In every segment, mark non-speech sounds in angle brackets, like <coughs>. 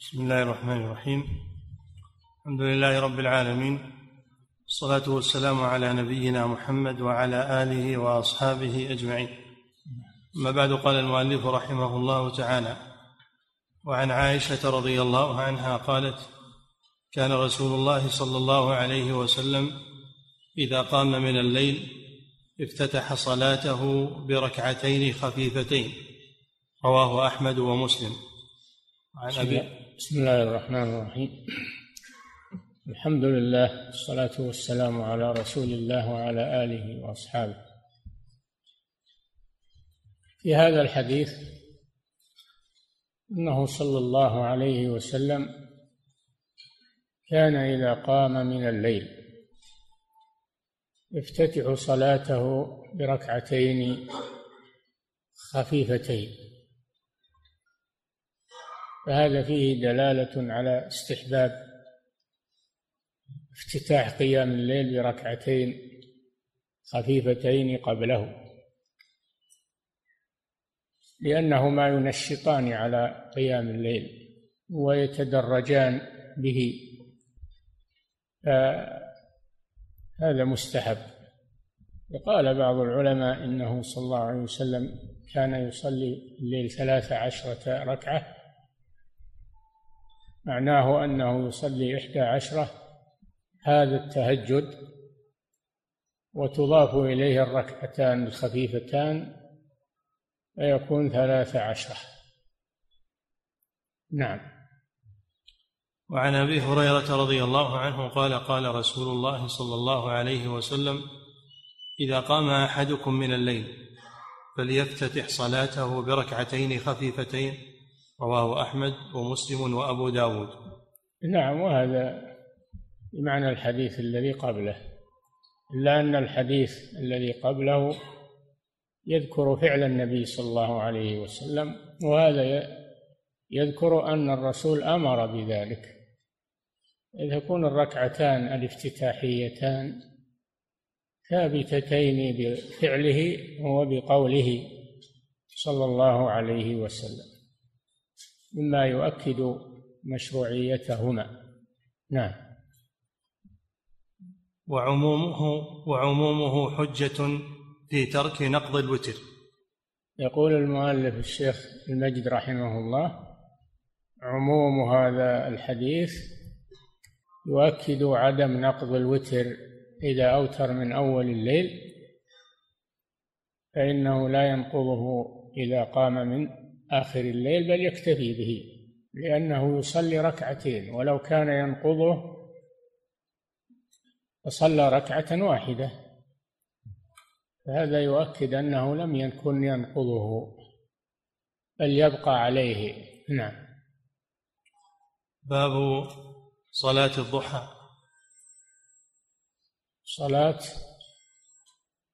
بسم الله الرحمن الرحيم. الحمد لله رب العالمين. الصلاة والسلام على نبينا محمد وعلى آله وأصحابه أجمعين. أما بعد قال المؤلف رحمه الله تعالى وعن عائشة رضي الله عنها قالت كان رسول الله صلى الله عليه وسلم إذا قام من الليل افتتح صلاته بركعتين خفيفتين. رواه أحمد ومسلم. عن أبي بسم الله الرحمن الرحيم. الحمد لله والصلاة والسلام على رسول الله وعلى آله وأصحابه. في هذا الحديث أنه صلى الله عليه وسلم كان إذا قام من الليل يفتتح صلاته بركعتين خفيفتين. فهذا فيه دلالة على استحباب افتتاح قيام الليل بركعتين خفيفتين قبله لأنهما ينشطان على قيام الليل ويتدرجان به. فهذا مستحب. وقال بعض العلماء إنه صلى الله عليه وسلم كان يصلي الليل ثلاث عشرة ركعة معناه أنه يصلي إحدى عشرة هذا التهجد وتضاف إليه الركعتان الخفيفتان فيكون ثلاث عشرة. نعم. وعن أبي هريرة رضي الله عنه قال قال رسول الله صلى الله عليه وسلم إذا قام أحدكم من الليل فليفتتح صلاته بركعتين خفيفتين رواه أحمد ومسلم وأبو داود. نعم وهذا بمعنى الحديث الذي قبله. إلا أن الحديث الذي قبله يذكر فعل النبي صلى الله عليه وسلم وهذا يذكر أن الرسول أمر بذلك. إذ تكون الركعتان الافتتاحيتان ثابتتين بفعله وبقوله صلى الله عليه وسلم. مما يؤكد مشروعيتهما. نعم. وعمومه وعمومه حجة في ترك نقض الوتر. يقول المؤلف الشيخ المجد رحمه الله عموم هذا الحديث يؤكد عدم نقض الوتر إذا أوتر من أول الليل فإنه لا ينقضه إذا قام من آخر الليل بل يكتفي به لأنه يصلي ركعتين ولو كان ينقضه فصلى ركعة واحدة. فهذا يؤكد أنه لم يكن ينقضه بل يبقى عليه. نعم. باب صلاة الضحى. صلاة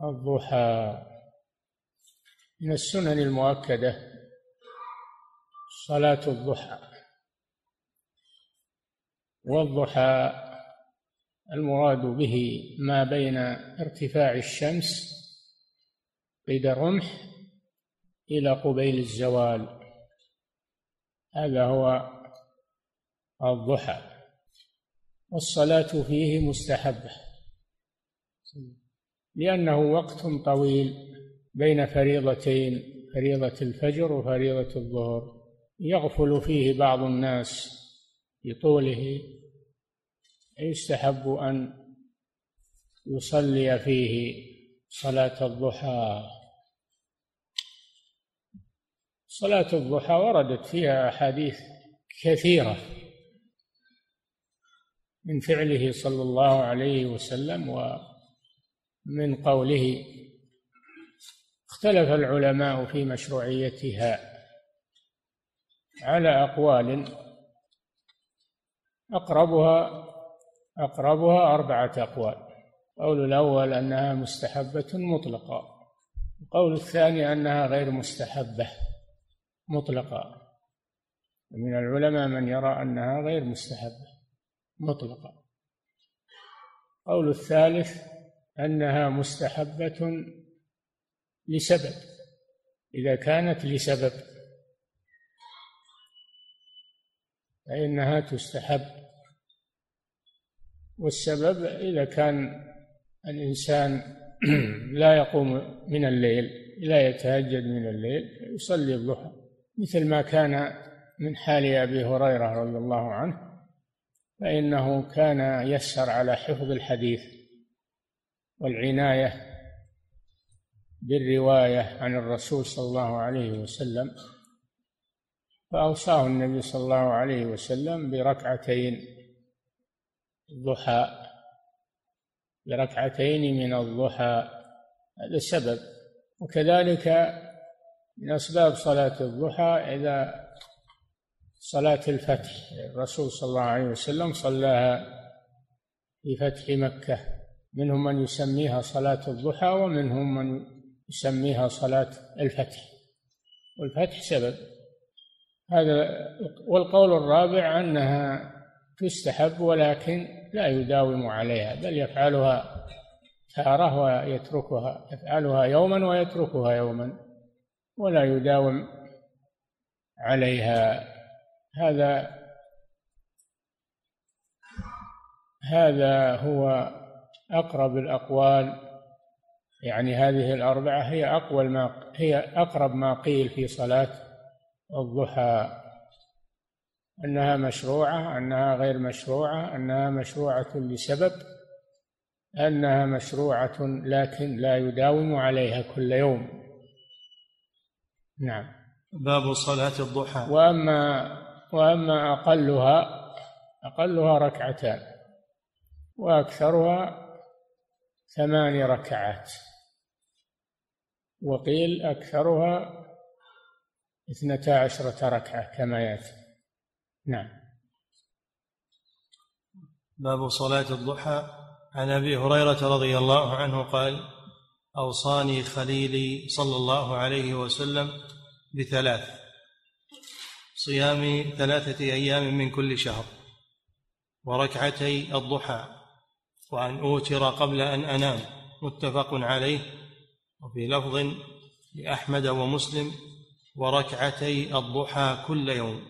الضحى من السنن المؤكدة. صلاة الضحى. والضحى المراد به ما بين ارتفاع الشمس قيد الرمح إلى قبيل الزوال. هذا هو الضحى. والصلاة فيه مستحبة لأنه وقت طويل بين فريضتين فريضة الفجر وفريضة الظهر. يغفل فيه بعض الناس بطوله يستحب أن يصلي فيه صلاة الضحى. صلاة الضحى وردت فيها أحاديث كثيرة من فعله صلى الله عليه وسلم ومن قوله اختلف العلماء في مشروعيتها. على أقوال أقربها أقربها أربعة أقوال. القول الأول أنها مستحبة مطلقة. القول الثاني أنها غير مستحبة مطلقة. من العلماء من يرى أنها غير مستحبة مطلقة. القول الثالث أنها مستحبة لسبب. إذا كانت لسبب فإنها تستحب. والسبب إذا كان الإنسان <clears throat> لا يقوم من الليل لا يتهجد من الليل يصلي الضحى مثل ما كان من حال أبي هريرة رضي الله عنه فإنه كان يسر على حفظ الحديث والعناية بالرواية عن الرسول صلى الله عليه وسلم. فأوصاه النبي صلى الله عليه وسلم بركعتين الضحى بركعتين من الضحى هذا السبب وكذلك من أسباب صلاة الضحى إذا صلاة الفتح الرسول صلى الله عليه وسلم صلاها في فتح مكة. منهم من يسميها صلاة الضحى ومنهم من يسميها صلاة الفتح. والفتح سبب. هذا والقول الرابع أنها تستحب ولكن لا يداوم عليها بل يفعلها تارة ويتركها يفعلها يوما ويتركها يوما ولا يداوم عليها. هذا هذا هو أقرب الأقوال. يعني هذه الأربعة هي أقوى ما هي أقرب ما قيل في صلاة الضحى أنها مشروعة أنها غير مشروعة أنها مشروعة لسبب أنها مشروعة لكن لا يداوم عليها كل يوم. نعم. باب صلاة الضحى. وأما وأما أقلها أقلها ركعتان وأكثرها ثمان ركعات. وقيل أكثرها اثنتا عشرة ركعة كما يأتي. نعم. باب صلاة الضحى. عن أبي هريرة رضي الله عنه قال أوصاني خليلي صلى الله عليه وسلم بثلاث. صيام ثلاثة أيام من كل شهر. وركعتي الضحى. وأن أوتر قبل أن أنام. متفق عليه. وفي لفظ لأحمد ومسلم وركعتي الضحى كل يوم.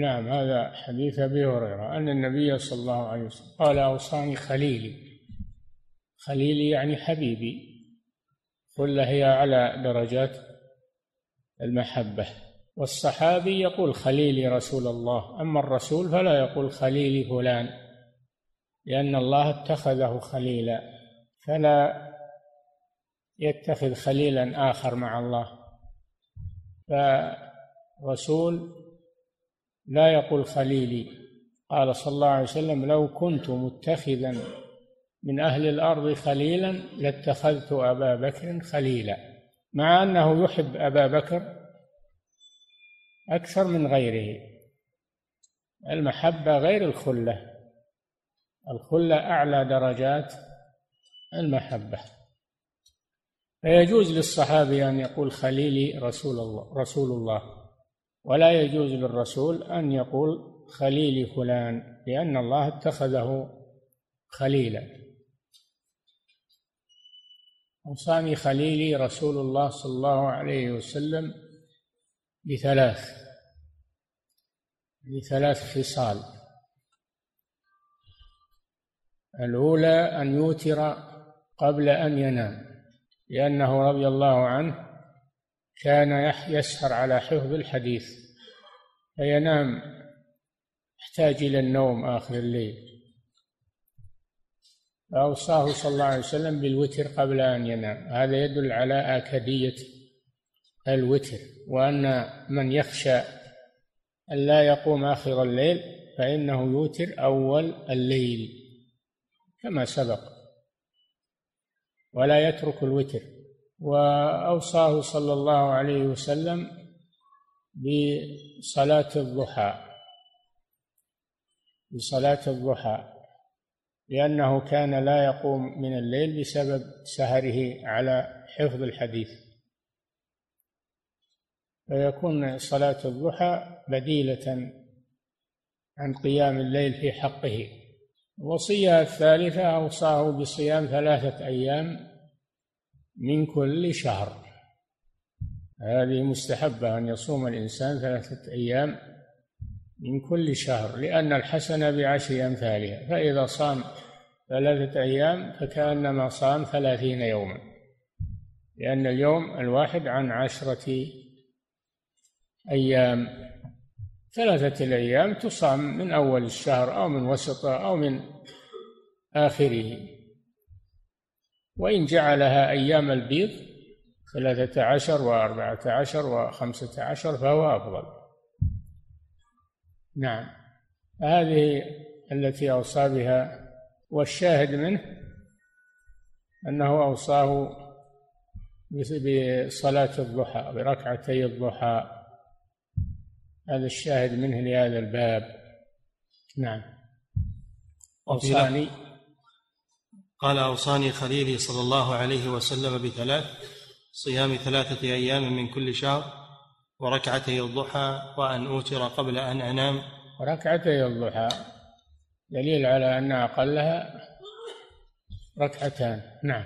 نعم هذا حديث أبي هريرة. أن النبي صلى الله عليه وسلم قال أوصاني خليلي. خليلي يعني حبيبي. قل هي على درجات المحبة. والصحابي يقول خليلي رسول الله. أما الرسول فلا يقول خليلي فلان لأن الله اتخذه خليلا. فلا يتخذ خليلا آخر مع الله. فرسول لا يقول خليلي. قال صلى الله عليه وسلم لو كنت متخذا من أهل الأرض خليلا لاتخذت أبا بكر خليلا. مع أنه يحب أبا بكر أكثر من غيره. المحبة غير الخلة. الخلة أعلى درجات المحبة. فيجوز للصحابي أن يقول خليلي رسول الله رسول الله. ولا يجوز للرسول أن يقول خليلي فلان لأن الله اتخذه خليلا. أوصاني خليلي رسول الله صلى الله عليه وسلم بثلاث بثلاث خصال. الأولى أن يوتر قبل أن ينام. لأنه رضي الله عنه كان يسهر على حفظ الحديث فينام يحتاج إلى النوم آخر الليل. فأوصاه صلى الله عليه وسلم بالوتر قبل أن ينام. هذا يدل على آكدية الوتر. وأن من يخشى أن لا يقوم آخر الليل فإنه يوتر أول الليل كما سبق. ولا يترك الوتر. وأوصاه صلى الله عليه وسلم بصلاة الضحى بصلاة الضحى لأنه كان لا يقوم من الليل بسبب سهره على حفظ الحديث. فيكون صلاة الضحى بديلة عن قيام الليل في حقه. الوصية الثالثة أوصاه بصيام ثلاثة أيام من كل شهر. هذه مستحبة أن يصوم الإنسان ثلاثة أيام من كل شهر لأن الحسنة بعشر أمثالها فإذا صام ثلاثة أيام فكأنما صام ثلاثين يوما لأن اليوم الواحد عن عشرة أيام. ثلاثة الأيام تصام من أول الشهر أو من وسطه أو من آخره. وإن جعلها أيام البيض ثلاثة عشر وأربعة عشر وخمسة عشر فهو أفضل. نعم. هذه التي أوصى بها والشاهد منه أنه أوصاه بصلاة الضحى بركعتي الضحى. الشاهد منه لهذا الباب. نعم. أوصاني قال أوصاني خليلي صلى الله عليه وسلم بثلاث صيام ثلاثة أيام من كل شهر وركعتي الضحى وأن أوتر قبل أن أنام. وركعتي الضحى. دليل على أن أقلها ركعتان. نعم.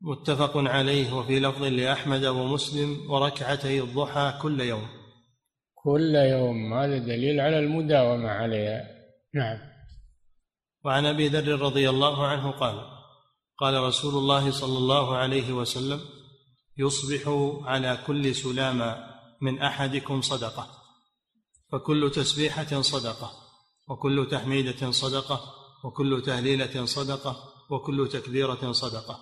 متفق عليه وفي لفظ لأحمد ومسلم وركعتي الضحى كل يوم. كل يوم هذا دليل على المداومة عليها. نعم. وعن أبي ذر رضي الله عنه قال قال رسول الله صلى الله عليه وسلم يصبح على كل سلامة من أحدكم صدقة فكل تسبيحة صدقة وكل تحميدة صدقة وكل تهليلة صدقة وكل تكبيرة صدقة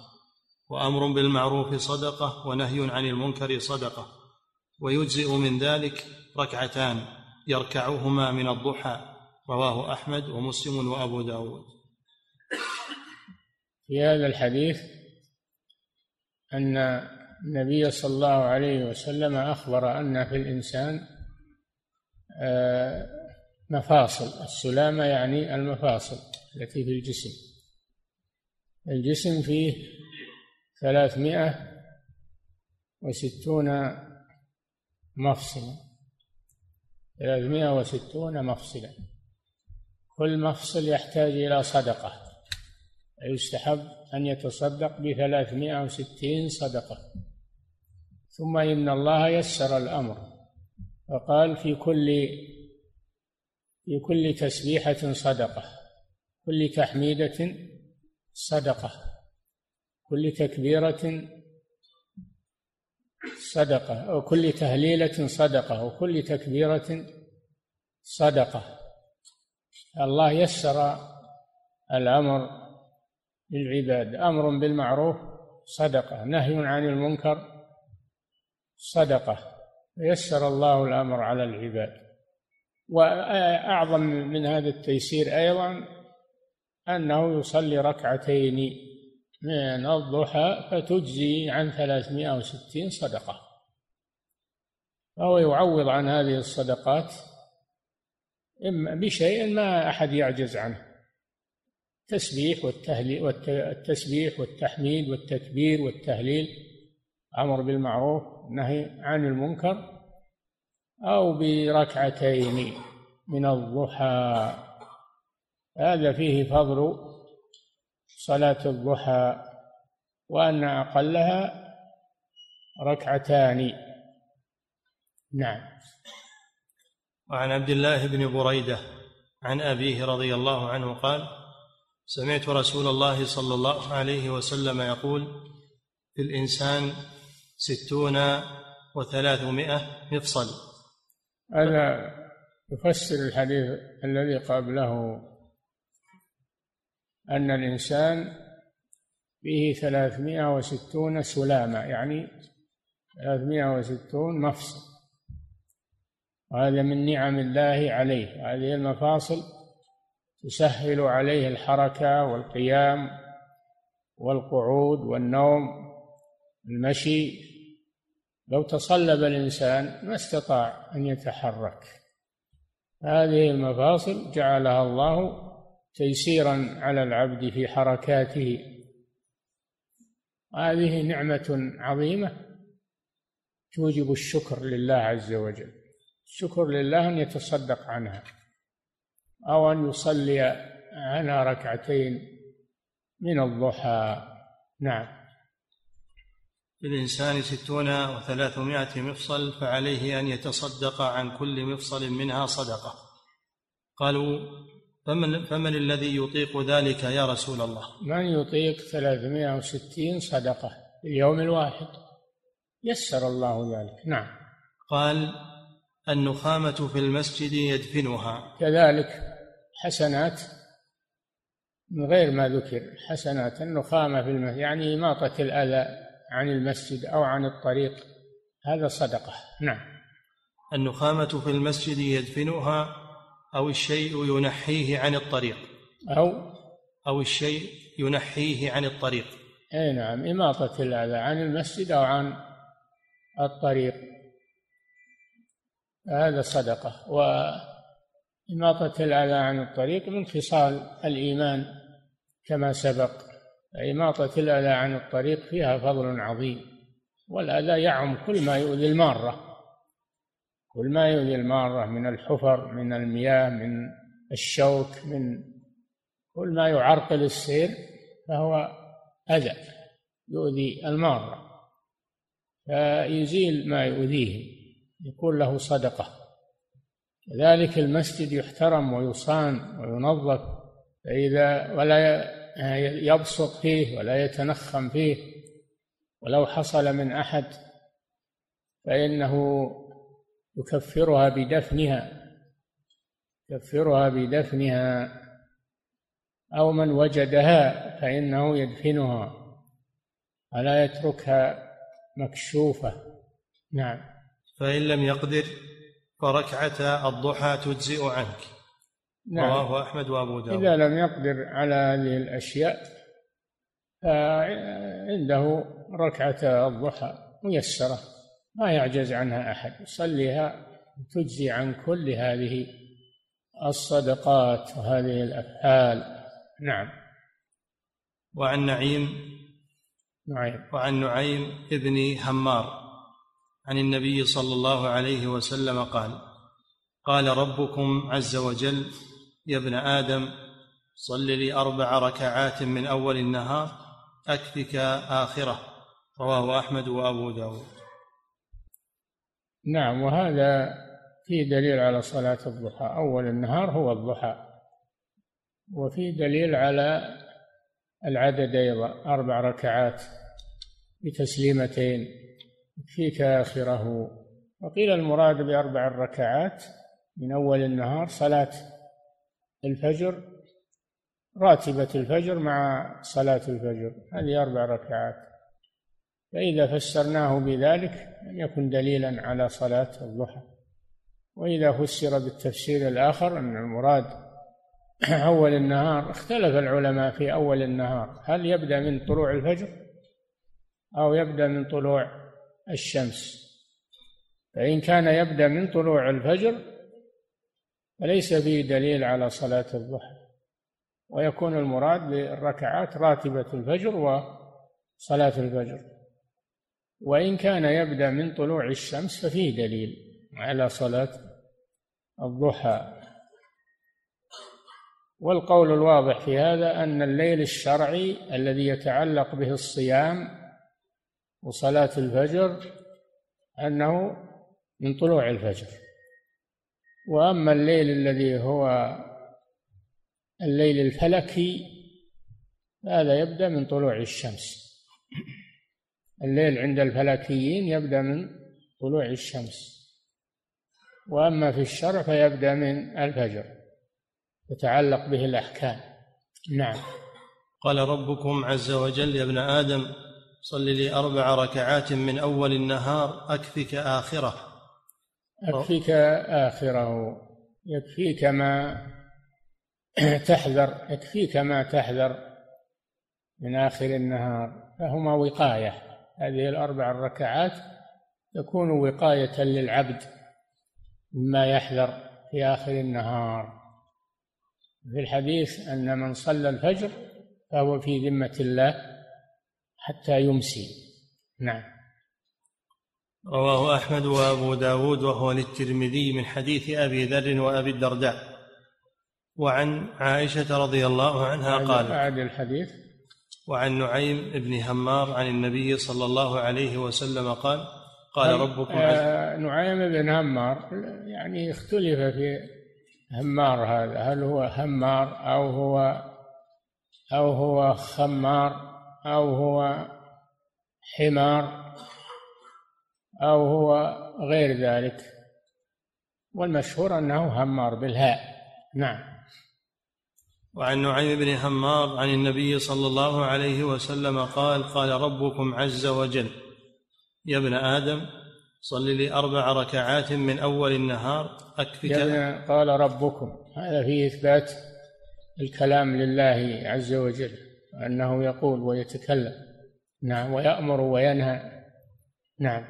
وأمر بالمعروف صدقة ونهي عن المنكر صدقة. ويجزئ من ذلك ركعتان يركعهما من الضحى. رواه أحمد ومسلم وأبو داود. في هذا الحديث أن النبي صلى الله عليه وسلم أخبر أن في الإنسان آه، مفاصل. السلامة يعني المفاصل التي في الجسم. الجسم فيه ثلاثمائة وستون مفصلا ثلاثمائة وستون مفصلا. كل مفصل يحتاج إلى صدقة. يستحب أن يتصدق بثلاثمائة وستين صدقة. ثم إن الله يسر الأمر. فقال في كل في كل تسبيحة صدقة. كل تحميدة صدقة. كل تكبيرة صدقة أو كل تهليلة صدقة وكل تكبيرة صدقة. الله يسر الأمر للعباد. أمر بالمعروف صدقة نهي عن المنكر صدقة. يسر الله الأمر على العباد. وأعظم من هذا التيسير أيضا أنه يصلي ركعتين من الضحى فتجزي عن ثلاثمائة وستين صدقة. فهو يعوض عن هذه الصدقات إما بشيء ما أحد يعجز عنه. التسبيح والتهليل والتسبيح والتحميد والتكبير والتهليل أمر بالمعروف نهي عن المنكر أو بركعتين من الضحى. هذا فيه فضل صلاة الضحى وأن أقلها ركعتان. نعم. وعن عبد الله بن بريدة عن أبيه رضي الله عنه قال سمعت رسول الله صلى الله عليه وسلم يقول في الإنسان ستون وثلاثمائة مفصل. هذا يفسر الحديث الذي قبله أن الإنسان فيه ثلاثمائة وستون سلامة يعني ثلاثمائة وستون مفصل وهذا من نعم الله عليه. هذه المفاصل تسهل عليه الحركة والقيام والقعود والنوم المشي لو تصلب الإنسان ما استطاع أن يتحرك. هذه المفاصل جعلها الله تيسيرا على العبد في حركاته. هذه نعمة عظيمة توجب الشكر لله عز وجل. الشكر لله أن يتصدق عنها أو أن يصلي عنها ركعتين من الضحى. نعم. للإنسان ستون وثلاثمائة مفصل فعليه أن يتصدق عن كل مفصل منها صدقة. قالوا فمن, فمن الذي يطيق ذلك يا رسول الله؟ من يطيق ثلاثمائة وستين صدقة في اليوم الواحد. يسر الله ذلك. نعم. قال النخامة في المسجد يدفنها. كذلك حسنات من غير ما ذكر. حسنات النخامة في المسجد يعني إماطة الأذى عن المسجد أو عن الطريق. هذا صدقة. نعم. النخامة في المسجد يدفنها أو الشيء ينحيه عن الطريق. أو أو الشيء ينحيه عن الطريق. أي نعم إماطة الأذى عن المسجد أو عن الطريق. هذا صدقة. وإماطة الأذى عن الطريق من خصال الإيمان كما سبق. إماطة الأذى عن الطريق فيها فضل عظيم والأذى يعم كل ما يؤذي المارة. كل ما يؤذي المارة من الحفر من المياه من الشوك من كل ما يعرقل السير فهو أذى يؤذي المارة. فيزيل ما يؤذيه يكون له صدقة. كذلك المسجد يحترم ويصان وينظف فإذا ولا يبصق فيه ولا يتنخم فيه ولو حصل من أحد فإنه يكفرها بدفنها يكفرها بدفنها. أو من وجدها فإنه يدفنها ولا يتركها مكشوفة. نعم. فإن لم يقدر فركعة الضحى تجزئ عنك. نعم. رواه أحمد وأبو داود. إذا لم يقدر على هذه الأشياء فعنده ركعة الضحى ميسرة. ما يعجز عنها أحد. يصليها تجزي عن كل هذه الصدقات وهذه الأفعال. نعم. وعن نعيم نعيم. وعن نعيم ابن همار عن النبي صلى الله عليه وسلم قال قال ربكم عز وجل يا ابن آدم صل لي أربع ركعات من أول النهار أكفك آخرة. رواه أحمد وأبو داود. نعم وهذا فيه دليل على صلاة الضحى. أول النهار هو الضحى وفي دليل على العدد أيضا أربع ركعات بتسليمتين يكفيك آخره وقيل المراد بأربع ركعات من أول النهار صلاة الفجر راتبة الفجر مع صلاة الفجر. هذه أربع ركعات. فإذا فسرناه بذلك لم يكن دليلا على صلاة الضحى. وإذا فسر بالتفسير الآخر أن المراد <clears throat> أول النهار اختلف العلماء في أول النهار. هل يبدأ من طلوع الفجر أو يبدأ من طلوع الشمس؟ فإن كان يبدأ من طلوع الفجر فليس فيه دليل على صلاة الضحى. ويكون المراد بالركعات راتبة الفجر وصلاة الفجر. وإن كان يبدأ من طلوع الشمس ففيه دليل على صلاة الضحى. والقول الواضح في هذا أن الليل الشرعي الذي يتعلق به الصيام وصلاة الفجر أنه من طلوع الفجر. وأما الليل الذي هو الليل الفلكي هذا يبدأ من طلوع الشمس. الليل عند الفلكيين يبدأ من طلوع الشمس وأما في الشرع فيبدأ من الفجر يتعلق به الأحكام. نعم. قال ربكم عز وجل يا ابن آدم صل لي أربع ركعات من أول النهار أكفك آخره. يكفيك آخره. يكفيك ما تحذر يكفيك ما تحذر من آخر النهار فهما وقاية. هذه الأربع الركعات تكون وقاية للعبد مما يحذر في آخر النهار. في الحديث أن من صلى الفجر فهو في ذمة الله حتى يمسي. نعم. رواه أحمد وأبو داود وهو للترمذي من حديث أبي ذر وأبي الدرداء. وعن عائشة رضي الله عنها قال أعد الحديث. وعن نعيم بن همار عن النبي صلى الله عليه وسلم قال قال ربكم آه نعيم بن همار يعني اختلف في همار هذا هل هو همار أو هو أو هو خمار أو هو حمار أو هو غير ذلك والمشهور أنه همار بالهاء. نعم. وعن نعيم بن همار عن النبي صلى الله عليه وسلم قال قال ربكم عز وجل يا ابن آدم صل لي أربع ركعات من أول النهار أكفك. قال ربكم. هذا فيه إثبات الكلام لله عز وجل أنه يقول ويتكلم نعم ويأمر وينهى. نعم.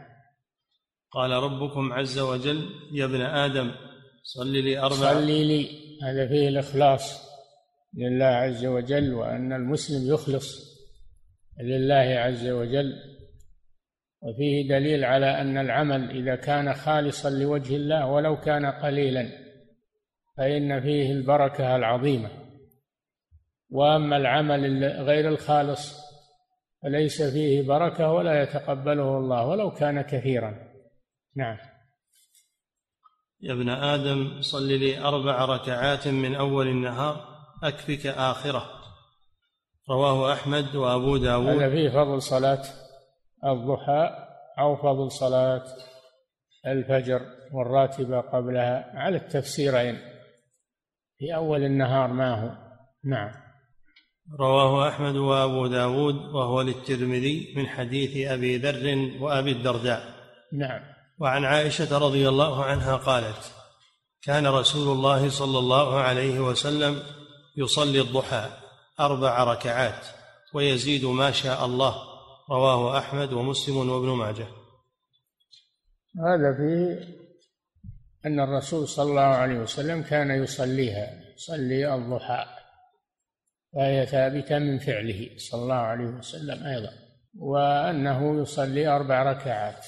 قال ربكم عز وجل يا ابن آدم صل لي أربع صل لي. هذا فيه الإخلاص. لله عز وجل وأن المسلم يخلص لله عز وجل. وفيه دليل على أن العمل إذا كان خالصا لوجه الله ولو كان قليلا فإن فيه البركة العظيمة. وأما العمل غير الخالص فليس فيه بركة ولا يتقبله الله ولو كان كثيرا. نعم. يا ابن آدم صل لي أربع ركعات من أول النهار. أكفك آخرة. رواه أحمد وأبو داود. هذا فيه فضل صلاة الضحى أو فضل صلاة الفجر والراتبة قبلها على التفسيرين. في أول النهار ما هو؟ نعم. رواه أحمد وأبو داود وهو للترمذي من حديث أبي ذر وأبي الدرداء. نعم. وعن عائشة رضي الله عنها قالت كان رسول الله صلى الله عليه وسلم يصلي الضحى أربع ركعات ويزيد ما شاء الله رواه أحمد ومسلم وابن ماجه. هذا في أن الرسول صلى الله عليه وسلم كان يصليها يصلي الضحى وهي ثابتة من فعله صلى الله عليه وسلم أيضا وأنه يصلي أربع ركعات.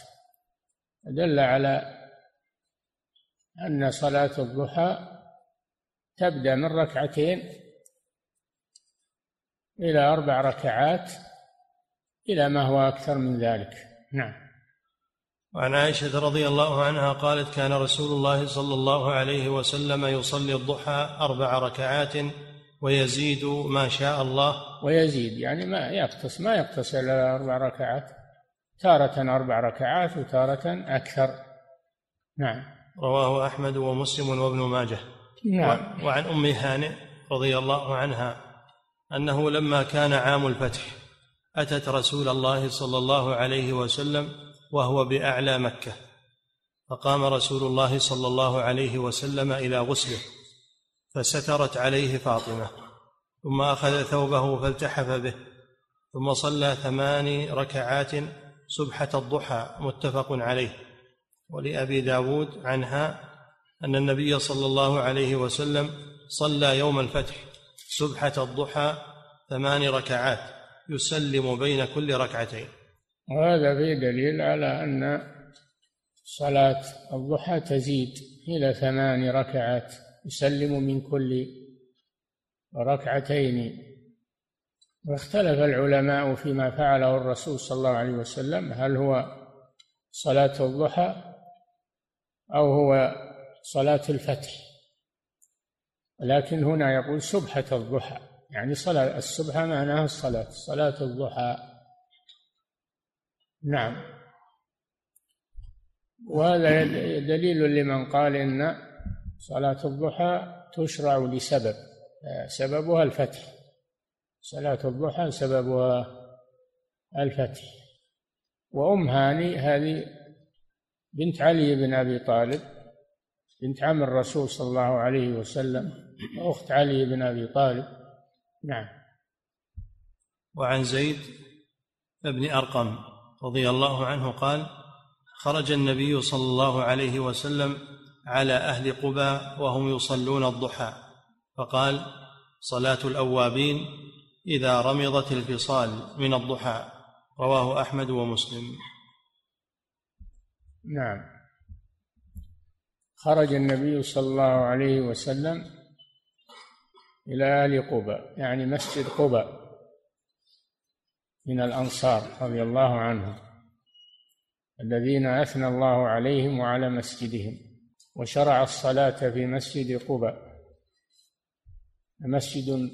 دل على أن صلاة الضحى تبدأ من ركعتين إلى أربع ركعات إلى ما هو أكثر من ذلك. نعم. وعن عائشة رضي الله عنها قالت كان رسول الله صلى الله عليه وسلم يصلي الضحى أربع ركعات ويزيد ما شاء الله. ويزيد يعني ما يقتص ما يقتصر على أربع ركعات تارة أربع ركعات وتارة أكثر. نعم. رواه أحمد ومسلم وابن ماجه. نعم. وعن أم هانئ رضي الله عنها أنه لما كان عام الفتح أتت رسول الله صلى الله عليه وسلم وهو بأعلى مكة فقام رسول الله صلى الله عليه وسلم إلى غسله فسترت عليه فاطمة ثم أخذ ثوبه فالتحف به ثم صلى ثمان ركعات سبحة الضحى متفق عليه ولأبي داود عنها أن النبي صلى الله عليه وسلم صلى يوم الفتح سبحة الضحى ثمان ركعات يسلم بين كل ركعتين. وهذا فيه دليل على أن صلاة الضحى تزيد إلى ثمان ركعات يسلم من كل ركعتين. واختلف العلماء فيما فعله الرسول صلى الله عليه وسلم هل هو صلاة الضحى أو هو صلاة الفتح. لكن هنا يقول سبحة الضحى. يعني صلاة السبحة معناها الصلاة صلاة الضحى. نعم. وهذا دليل لمن قال إن صلاة الضحى تشرع لسبب. سببها الفتح. صلاة الضحى سببها الفتح. وأم هاني هذه بنت علي بن أبي طالب بنت عم الرسول صلى الله عليه وسلم أخت علي بن أبي طالب. نعم. وعن زيد بن أرقم رضي الله عنه قال خرج النبي صلى الله عليه وسلم على أهل قباء وهم يصلون الضحى فقال صلاة الأوابين إذا رمضت الفصال من الضحى رواه أحمد ومسلم. نعم. خرج النبي صلى الله عليه وسلم إلى أهل قباء يعني مسجد قباء من الأنصار رضي الله عنهم الذين أثنى الله عليهم وعلى مسجدهم وشرع الصلاة في مسجد قباء. مسجد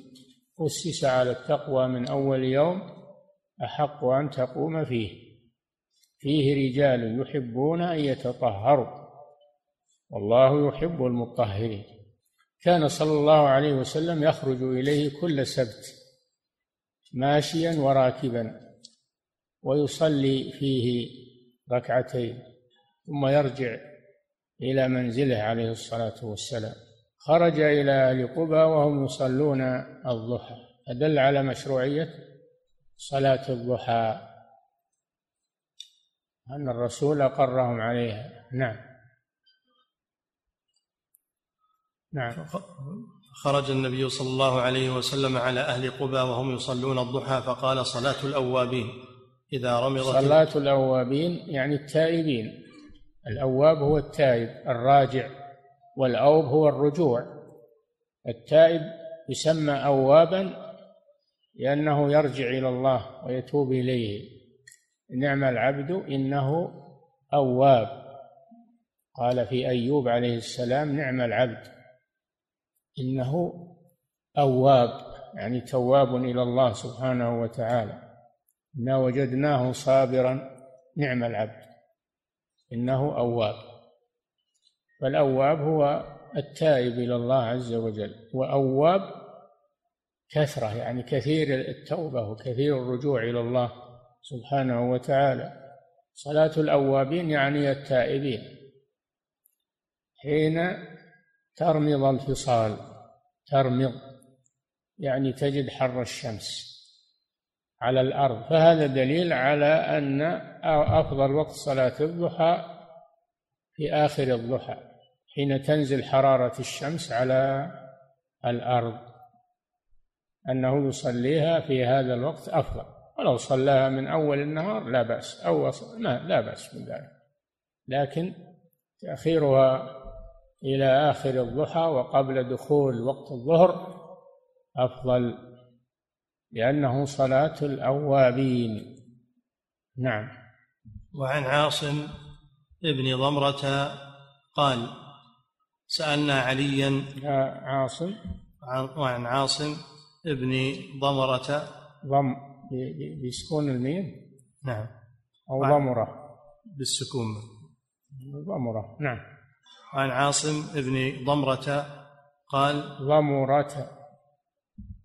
أسس على التقوى من أول يوم أحق أن تقوم فيه. فيه رجال يحبون أن يتطهروا. والله يحب المطهرين. كان صلى الله عليه وسلم يخرج إليه كل سبت ماشيا وراكبا ويصلي فيه ركعتين ثم يرجع إلى منزله عليه الصلاة والسلام. خرج إلى أهل قبى وهم يصلون الضحى. أدل على مشروعية صلاة الضحى. أن الرسول أقرهم عليها. نعم. نعم. خرج النبي صلى الله عليه وسلم على أهل قبى وهم يصلون الضحى فقال صلاة الأوابين. إذا رمضت صلاة الأوابين يعني التائبين. الأواب هو التائب الراجع والأوب هو الرجوع. التائب يسمى أوابا لأنه يرجع إلى الله ويتوب إليه. نعم العبد إنه أواب. قال في أيوب عليه السلام نعم العبد. إنه أواب يعني تواب إلى الله سبحانه وتعالى. إنا وجدناه صابرا نعم العبد. إنه أواب. فالأواب هو التائب إلى الله عز وجل. وأواب كثرة يعني كثير التوبة وكثير الرجوع إلى الله سبحانه وتعالى. صلاة الأوابين يعني التائبين. حين ترمض الفصال. ترمض يعني تجد حر الشمس على الأرض. فهذا دليل على أن أفضل وقت صلاة الضحى في آخر الضحى حين تنزل حرارة الشمس على الأرض. أنه يصليها في هذا الوقت أفضل. ولو صلاها من أول النهار لا بأس أو لا بأس من ذلك. لكن تأخيرها إلى آخر الضحى وقبل دخول وقت الظهر أفضل لأنه صلاة الأوابين. نعم. وعن عاصم ابن ضمرة قال سألنا عليا عاصم. وعن عاصم ابن ضمرة. ضم بسكون الميم. نعم. أو ضمرة. بالسكون. ضمرة. نعم. وعن عاصم ابن ضمرة قال ضمرة.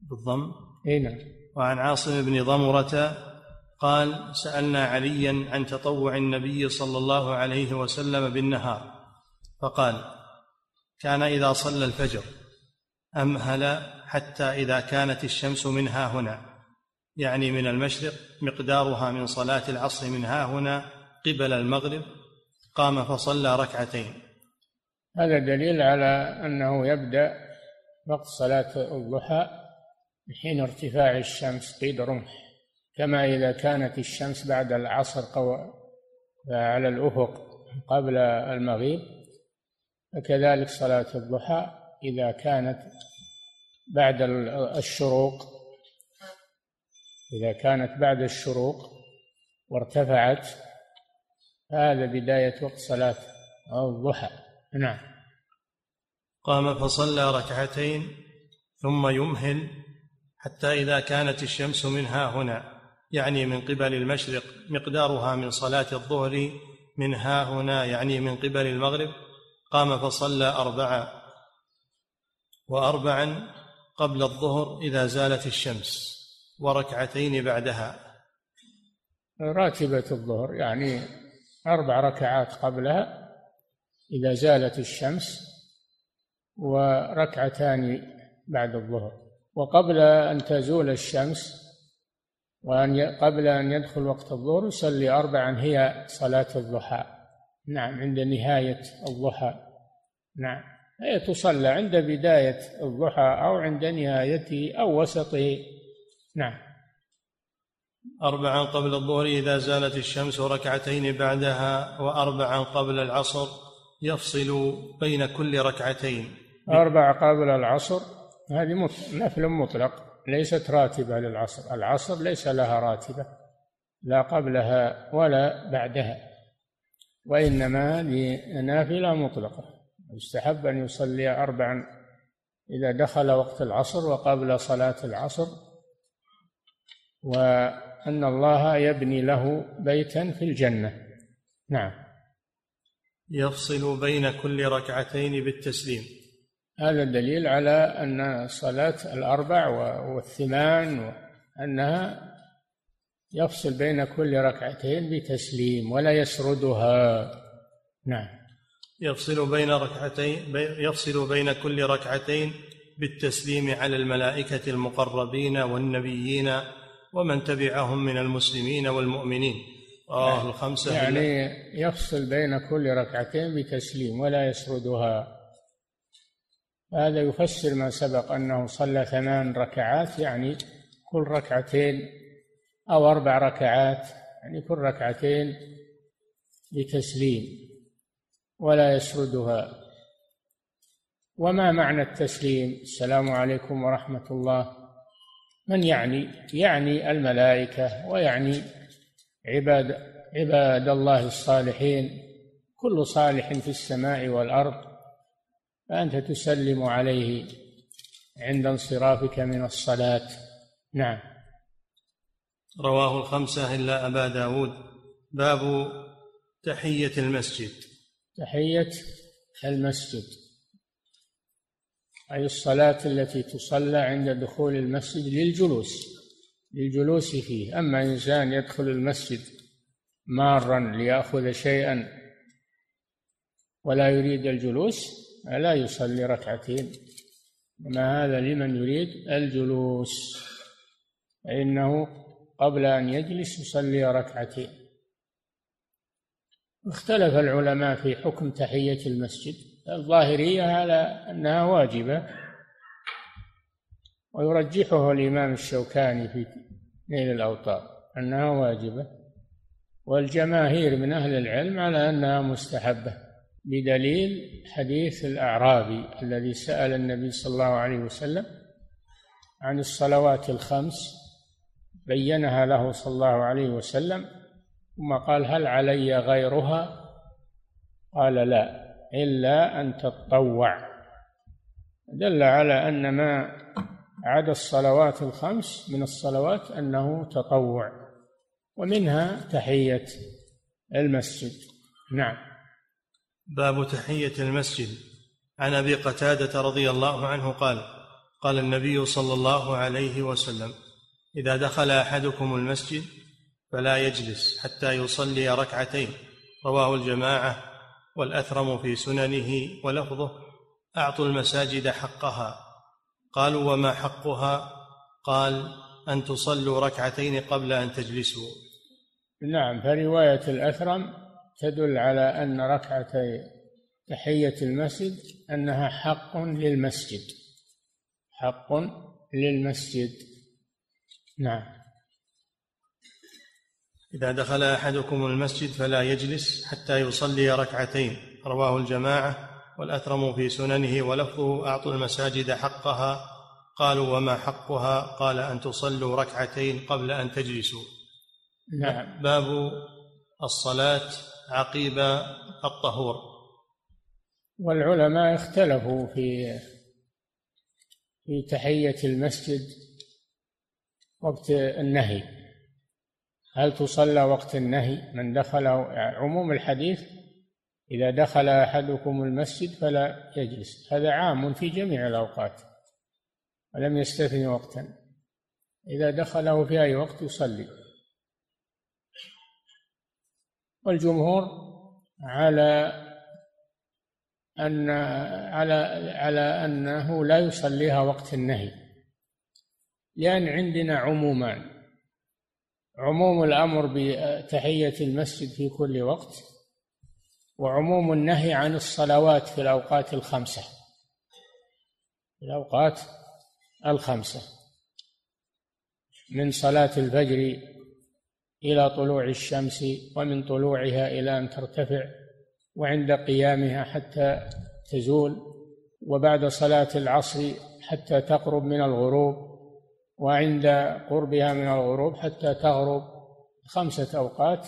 بالضم. إي نعم. وعن عاصم بن ضمرة قال سألنا عليا عن تطوع النبي صلى الله عليه وسلم بالنهار. فقال كان إذا صلى الفجر أمهل حتى إذا كانت الشمس من ها هنا؟ يعني من المشرق مقدارها من صلاة العصر من ها هنا قبل المغرب قام فصلى ركعتين. هذا دليل على أنه يبدأ وقت صلاة الضحى حين ارتفاع الشمس قيد رمح. كما إذا كانت الشمس بعد العصر على الأفق قبل المغيب فكذلك صلاة الضحى إذا كانت بعد الشروق. إذا كانت بعد الشروق وارتفعت هذا بداية وقت صلاة الضحى. نعم. قام فصلى ركعتين ثم يمهل حتى إذا كانت الشمس من ها هنا يعني من قبل المشرق مقدارها من صلاة الظهر من ها هنا يعني من قبل المغرب قام فصلى أربعا وأربعا قبل الظهر إذا زالت الشمس وركعتين بعدها. راتبة الظهر يعني أربع ركعات قبلها إذا زالت الشمس وركعتان بعد الظهر. وقبل أن تزول الشمس وأن قبل أن يدخل وقت الظهر يصلي أربعا هي صلاة الضحى. نعم عند نهاية الضحى. نعم هي تصلى عند بداية الضحى أو عند نهايته أو وسطه نعم. أربعا قبل الظهر إذا زالت الشمس وركعتين بعدها وأربعا قبل العصر. يفصل بين كل ركعتين. أربع قبل العصر هذه نفل مطلق ليست راتبة للعصر. العصر ليس لها راتبة لا قبلها ولا بعدها وإنما لنافلة مطلقة. يستحب أن يصلي أربعا إذا دخل وقت العصر وقبل صلاة العصر وأن الله يبني له بيتا في الجنة. نعم. يفصل بين كل ركعتين بالتسليم. هذا دليل على أن صلاة الأربع والثمان أنها يفصل بين كل ركعتين بتسليم ولا يسردها. نعم. يفصل بين ركعتين يفصل بين كل ركعتين بالتسليم على الملائكة المقربين والنبيين ومن تبعهم من المسلمين والمؤمنين. رواه يعني الخمسة يعني يفصل بين كل ركعتين بتسليم ولا يسردها. هذا يفسر ما سبق أنه صلى ثمان ركعات يعني كل ركعتين أو أربع ركعات يعني كل ركعتين بتسليم ولا يسردها. وما معنى التسليم؟ السلام عليكم ورحمة الله. من يعني؟ يعني الملائكة ويعني عباد عباد الله الصالحين كل صالح في السماء والأرض فأنت تسلم عليه عند انصرافك من الصلاة. نعم. رواه الخمسة إلا أبا داود. باب تحية المسجد. تحية المسجد. أي الصلاة التي تصلى عند دخول المسجد للجلوس. للجلوس فيه. أما إنسان يدخل المسجد مارا ليأخذ شيئا ولا يريد الجلوس لا يصلي ركعتين. ما هذا لمن يريد؟ الجلوس. فإنه قبل أن يجلس يصلي ركعتين. اختلف العلماء في حكم تحية المسجد. الظاهرية على أنها واجبة. ويرجحه الإمام الشوكاني في نيل الأوطار أنها واجبة. والجماهير من أهل العلم على أنها مستحبة بدليل حديث الأعرابي الذي سأل النبي صلى الله عليه وسلم عن الصلوات الخمس بينها له صلى الله عليه وسلم ثم قال هل علي غيرها؟ قال لا إلا أن تطوع. دل على أن ما عدا الصلوات الخمس من الصلوات أنه تطوع ومنها تحية المسجد. نعم. باب تحية المسجد. عن أبي قتادة رضي الله عنه قال قال النبي صلى الله عليه وسلم إذا دخل أحدكم المسجد فلا يجلس حتى يصلي ركعتين. رواه الجماعة والأثرم في سننه ولفظه أعطوا المساجد حقها. قالوا وما حقها؟ قال أن تصلوا ركعتين قبل أن تجلسوا. نعم فرواية الأثرم تدل على أن ركعتي تحية المسجد أنها حق للمسجد. حق للمسجد. نعم. إذا دخل أحدكم المسجد فلا يجلس حتى يصلي ركعتين. رواه الجماعة والأثرم في سننه ولفظه أعطوا المساجد حقها قالوا وما حقها؟ قال أن تصلوا ركعتين قبل أن تجلسوا. نعم. باب الصلاة عقيب الطهور. والعلماء اختلفوا في في تحية المسجد وقت النهي. هل تصلى وقت النهي؟ من دخل عموم الحديث إذا دخل أحدكم المسجد فلا يجلس. هذا عام في جميع الأوقات ولم يستثن وقتا. إذا دخله في أي وقت يصلي. والجمهور على أن على على أنه لا يصليها وقت النهي لأن عندنا عمومان. عموم الأمر بتحية المسجد في كل وقت وعموم النهي عن الصلوات في الأوقات الخمسة. في الأوقات الخمسة. من صلاة الفجر إلى طلوع الشمس ومن طلوعها إلى أن ترتفع وعند قيامها حتى تزول وبعد صلاة العصر حتى تقرب من الغروب وعند قربها من الغروب حتى تغرب خمسة أوقات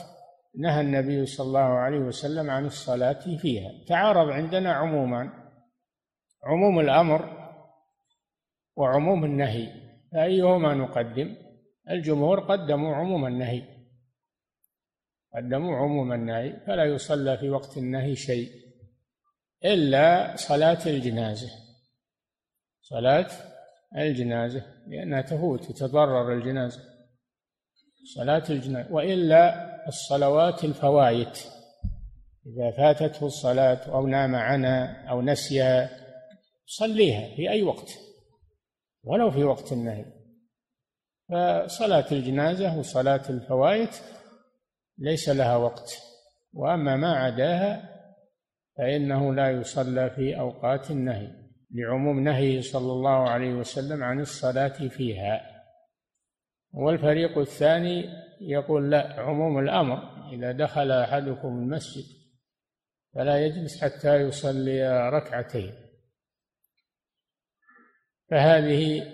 نهى النبي صلى الله عليه وسلم عن الصلاة فيها تعارض عندنا عموما عموم الأمر وعموم النهي. فأيهما نقدم؟ الجمهور قدموا عموم النهي. قدموا عموم النهي فلا يصلى في وقت النهي شيء إلا صلاة الجنازة. صلاة الجنازة لأنها تفوت تتضرر الجنازة. صلاة الجنازة وإلا الصلوات الفوائت إذا فاتته الصلاة أو نام عنها أو نسيها صليها في أي وقت ولو في وقت النهي. فصلاة الجنازة وصلاة الفوائت ليس لها وقت. وأما ما عداها فإنه لا يصلى في أوقات النهي لعموم نهيه صلى الله عليه وسلم عن الصلاة فيها. والفريق الثاني يقول لا عموم الأمر إذا دخل أحدكم المسجد فلا يجلس حتى يصلي ركعتين. فهذه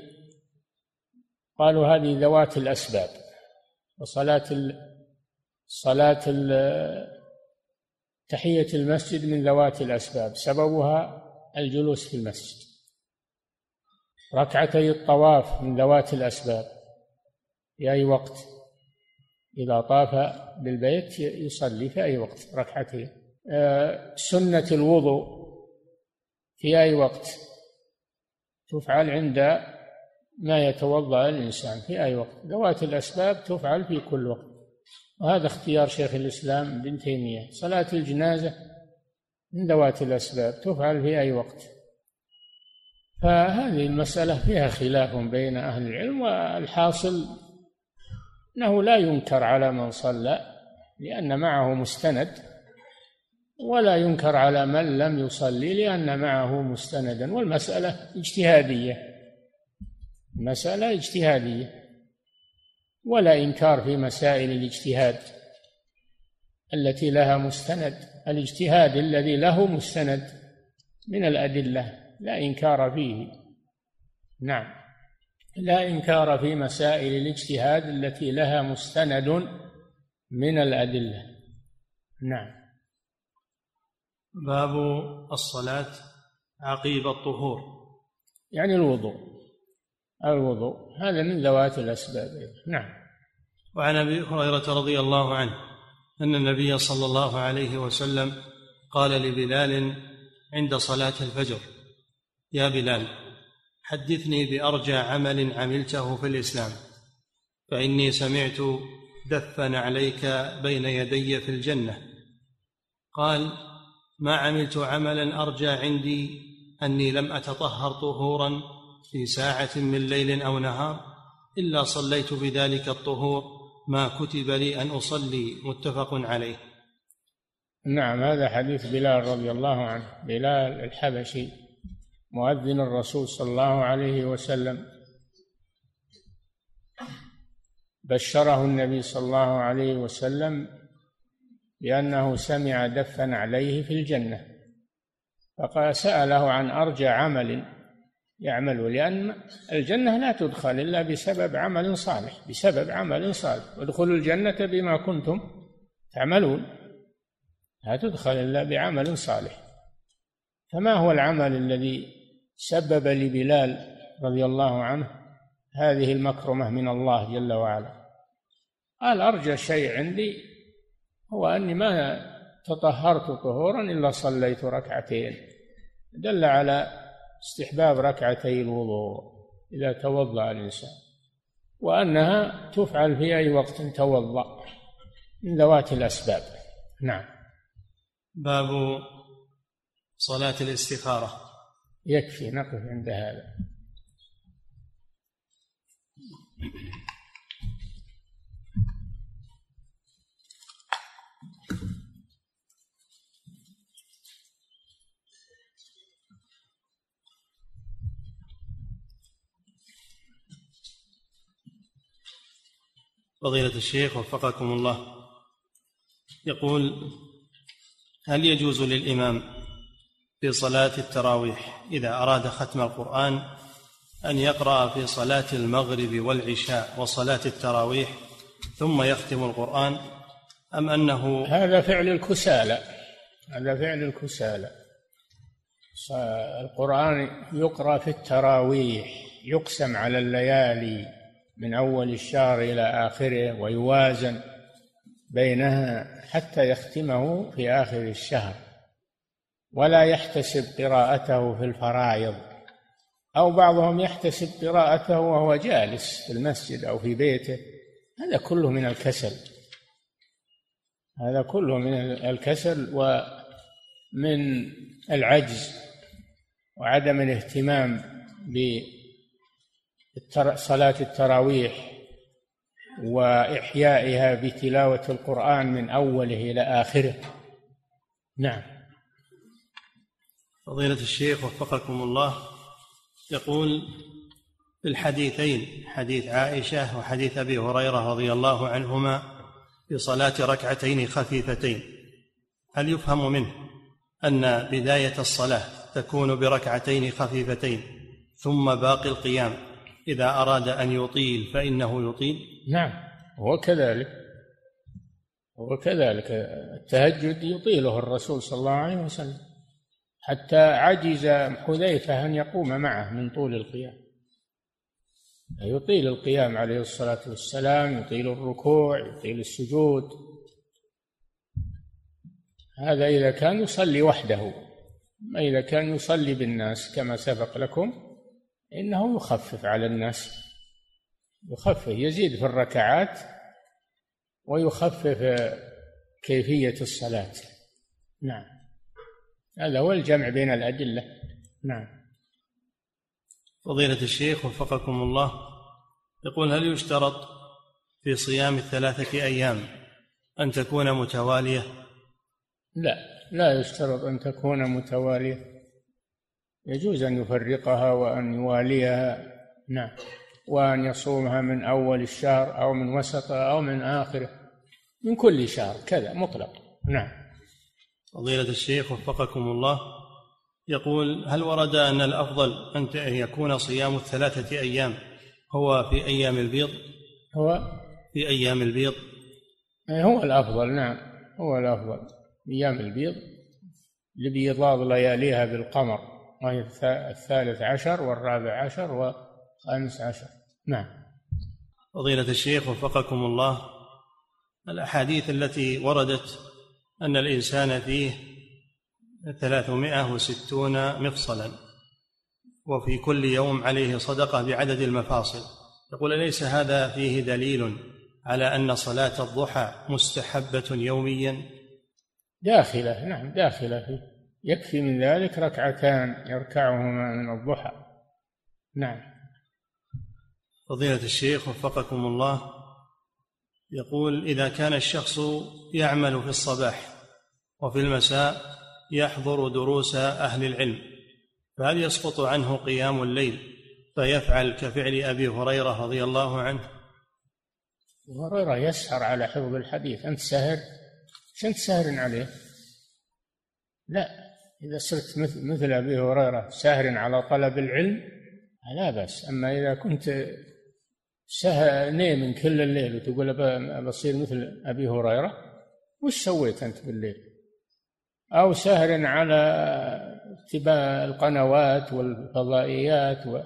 قالوا هذه ذوات الأسباب وصلاة صلاة تحية المسجد من ذوات الأسباب. سببها الجلوس في المسجد. ركعتي الطواف من ذوات الأسباب. في أي وقت. إذا طاف بالبيت يصلي في أي وقت ركعتين آه، سنة الوضوء في أي وقت؟ تفعل عند ما يتوضأ الإنسان في أي وقت. ذوات الأسباب تفعل في كل وقت. وهذا اختيار شيخ الإسلام ابن تيمية. صلاة الجنازة من ذوات الأسباب تفعل في أي وقت. فهذه المسألة فيها خلاف بين أهل العلم والحاصل أنه لا ينكر على من صلى لأن معه مستند ولا ينكر على من لم يصلي لأن معه مستندا والمسألة اجتهادية مسألة اجتهادية ولا إنكار في مسائل الاجتهاد التي لها مستند الاجتهاد الذي له مستند من الأدلة لا إنكار فيه. نعم. لا إنكار في مسائل الاجتهاد التي لها مستند من الأدلة. نعم. باب الصلاة عقيب الطهور. يعني الوضوء. الوضوء. هذا من ذوات الأسباب. نعم. وعن أبي هريرة رضي الله عنه أن النبي صلى الله عليه وسلم قال لبلال عند صلاة الفجر يا بلال حدثني بأرجى عمل عملته في الإسلام فإني سمعت دفا عليك بين يدي في الجنة. قال ما عملت عملا أرجى عندي أني لم أتطهر طهورا في ساعة من ليل أو نهار إلا صليت بذلك الطهور ما كتب لي أن أصلي. متفق عليه. نعم هذا حديث بلال رضي الله عنه بلال الحبشي. مؤذن الرسول صلى الله عليه وسلم. بشره النبي صلى الله عليه وسلم بأنه سمع دفا عليه في الجنة فقال سأله عن أرجى عمل يعمله لأن الجنة لا تدخل إلا بسبب عمل صالح بسبب عمل صالح. ادخلوا الجنة بما كنتم تعملون لا تدخل إلا بعمل صالح. فما هو العمل الذي سبب لبلال رضي الله عنه هذه المكرمة من الله جل وعلا. قال أرجى شيء عندي هو أني ما تطهرت طهورا إلا صليت ركعتين. دل على استحباب ركعتي الوضوء إذا توضأ الإنسان وأنها تفعل في أي وقت توضأ من ذوات الأسباب. نعم. باب صلاة الاستخارة. يكفي نقف عند هذا. فضيلة الشيخ وفقكم الله. يقول هل يجوز للإمام في صلاة التراويح إذا أراد ختم القرآن أن يقرأ في صلاة المغرب والعشاء وصلاة التراويح ثم يختم القرآن أم أنه هذا فعل الكسالى هذا فعل الكسالى. القرآن يقرأ في التراويح يقسم على الليالي من أول الشهر إلى آخره ويوازن بينها حتى يختمه في آخر الشهر. ولا يحتسب قراءته في الفرائض. أو بعضهم يحتسب قراءته وهو جالس في المسجد أو في بيته. هذا كله من الكسل. هذا كله من الكسل ومن العجز وعدم الاهتمام بصلاة التراويح وإحيائها بتلاوة القرآن من أوله إلى آخره. نعم. فضيلة الشيخ وفقكم الله يقول في الحديثين حديث عائشة وحديث أبي هريرة رضي الله عنهما في صلاة ركعتين خفيفتين. هل يفهم منه أن بداية الصلاة تكون بركعتين خفيفتين ثم باقي القيام؟ إذا أراد أن يطيل فإنه يطيل. نعم هو كذلك. هو كذلك. التهجد يطيله الرسول صلى الله عليه وسلم. حتى عجز حذيفة أن يقوم معه من طول القيام. يطيل القيام عليه الصلاة والسلام يطيل الركوع يطيل السجود. هذا إذا كان يصلي وحده أما إذا كان يصلي بالناس كما سبق لكم إنه يخفف على الناس يخفف يزيد في الركعات ويخفف كيفية الصلاة. نعم. هذا هو الجمع بين الأدلة. نعم. فضيلة الشيخ وفقكم الله يقول هل يشترط في صيام الثلاثة أيام أن تكون متوالية؟ لا لا يشترط أن تكون متوالية. يجوز أن يفرقها وأن يواليها نعم وأن يصومها من أول الشهر أو من وسطه أو من آخره من كل شهر كذا مطلق نعم. فضيلة الشيخ وفقكم الله يقول هل ورد أن الأفضل أن يكون صيام الثلاثة أيام هو في أيام البيض؟ هو؟ في أيام البيض. هو الأفضل نعم هو الأفضل. أيام البيض لبيضاض لياليها بالقمر وهي الثالث عشر والرابع عشر والخامس عشر. نعم. فضيلة الشيخ وفقكم الله الأحاديث التي وردت أن الإنسان فيه ثلاثمائة وستون مفصلا وفي كل يوم عليه صدقة بعدد المفاصل. يقول أليس هذا فيه دليل على أن صلاة الضحى مستحبة يوميا؟ داخلة نعم داخلة فيه يكفي من ذلك ركعتان يركعهما من الضحى. نعم. فضيلة الشيخ وفقكم الله يقول إذا كان الشخص يعمل في الصباح وفي المساء يحضر دروس أهل العلم فهل يسقط عنه قيام الليل فيفعل كفعل أبي هريرة رضي الله عنه؟ هريرة يسهر على حفظ الحديث أنت سهر إيش أنت سهر عليه؟ لا إذا صرت مثل, مثل أبي هريرة ساهر على طلب العلم لا بأس. أما إذا كنت سهر نيم كل الليل وتقول بصير مثل أبي هريرة وش سويت أنت بالليل؟ أو سهر على اتباع القنوات والفضائيات و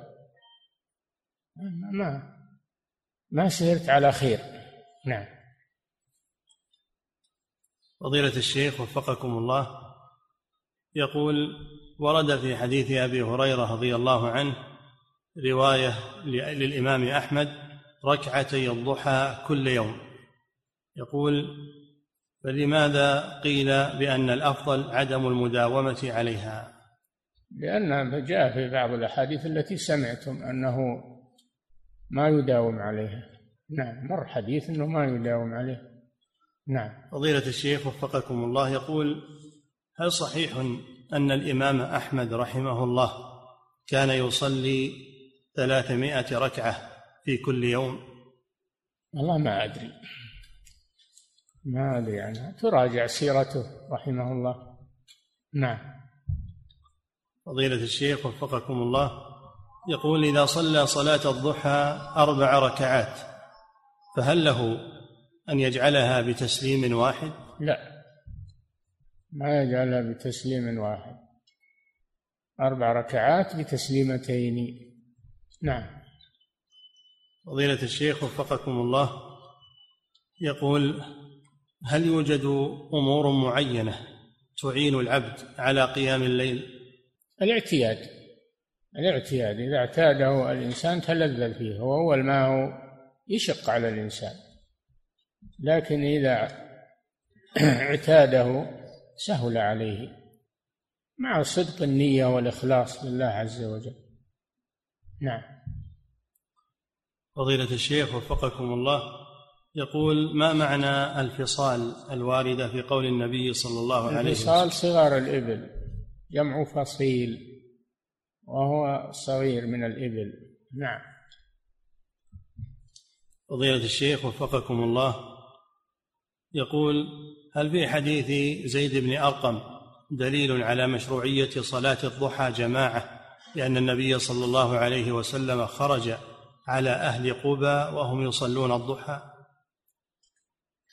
ما ما سهرت على خير. نعم. فضيلة الشيخ وفقكم الله يقول ورد في حديث أبي هريرة رضي الله عنه رواية للإمام أحمد ركعتي الضحى كل يوم. يقول فلماذا قيل بأن الأفضل عدم المداومة عليها؟ لأن جاء في بعض الأحاديث التي سمعتم أنه ما يداوم عليها. نعم مر حديث أنه ما يداوم عليه. نعم. فضيلة الشيخ وفقكم الله يقول هل صحيح أن الإمام أحمد رحمه الله كان يصلي ثلاثمائة ركعة في كل يوم؟ والله ما أدري. ما أدري عنها تراجع سيرته رحمه الله. نعم. فضيلة الشيخ وفقكم الله. يقول إذا صلى صلاة الضحى أربع ركعات فهل له أن يجعلها بتسليم واحد؟ لا. ما يجعلها بتسليم واحد. أربع ركعات بتسليمتين. نعم. فضيلة الشيخ وفقكم الله. يقول هل يوجد أمور معينة تعين العبد على قيام الليل؟ الاعتياد. الاعتياد إذا اعتاده الإنسان تلذذ فيه وأول ما هو يشق على الإنسان. لكن إذا <clears throat> اعتاده سهل عليه مع صدق النية والإخلاص لله عز وجل. نعم. فضيلة الشيخ وفقكم الله يقول ما معنى الفصال الواردة في قول النبي صلى الله عليه وسلم؟ الفصال صغار الإبل جمع فصيل وهو صغير من الإبل. نعم. فضيلة الشيخ وفقكم الله يقول هل في حديث زيد بن أرقم دليل على مشروعية صلاة الضحى جماعة لأن النبي صلى الله عليه وسلم خرج على أهل قبى وهم يصلون الضحى؟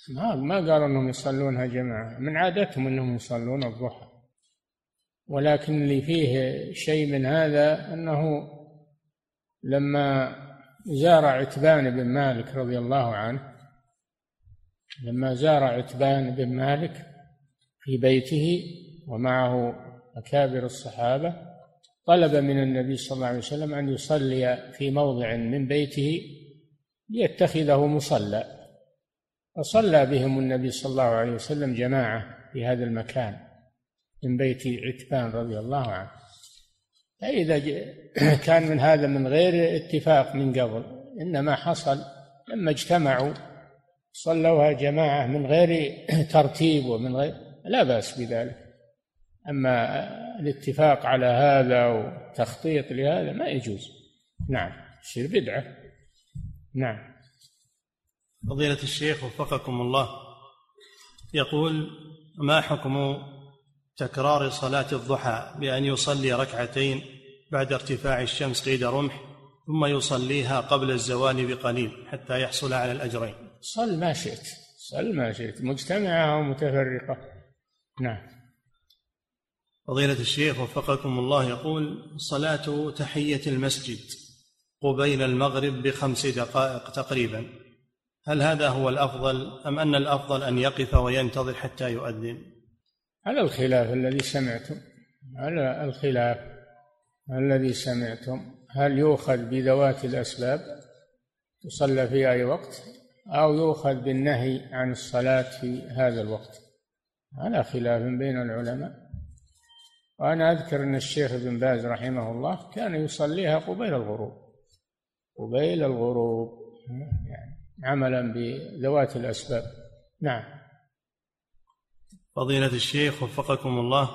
ما ما قالوا إنهم يصلونها جماعة. من عادتهم إنهم يصلون الضحى. ولكن اللي فيه شيء من هذا أنه لما زار عتبان بن مالك رضي الله عنه لما زار عتبان بن مالك في بيته ومعه أكابر الصحابة طلب من النبي صلى الله عليه وسلم أن يصلي في موضع من بيته ليتخذه مصلى. فصلى بهم النبي صلى الله عليه وسلم جماعة في هذا المكان من بيت عتبان رضي الله عنه. فإذا <clears throat> كان من هذا من غير اتفاق من قبل إنما حصل لما اجتمعوا صلوها جماعة من غير <clears throat> ترتيب ومن غير لا بأس بذلك. أما الاتفاق على هذا وتخطيط لهذا ما يجوز. نعم يصير بدعة. نعم. فضيلة الشيخ وفقكم الله. يقول ما حكم تكرار صلاة الضحى بأن يصلي ركعتين بعد ارتفاع الشمس قيد رمح ثم يصليها قبل الزوال بقليل حتى يحصل على الأجرين؟ صل ما شئت صل ما شئت مجتمعة أو متفرقة نعم. فضيلة الشيخ وفقكم الله يقول صلاة تحية المسجد قبيل المغرب بخمس دقائق تقريبا هل هذا هو الأفضل أم أن الأفضل أن يقف وينتظر حتى يؤذن؟ على الخلاف الذي سمعتم على الخلاف الذي سمعتم. هل يؤخذ بذوات الأسباب؟ تصلى في أي وقت؟ أو يؤخذ بالنهي عن الصلاة في هذا الوقت؟ على خلاف بين العلماء. وأنا أذكر أن الشيخ ابن باز رحمه الله كان يصليها قبيل الغروب. قبيل الغروب. عملا بذوات الأسباب. نعم. فضيلة الشيخ وفقكم الله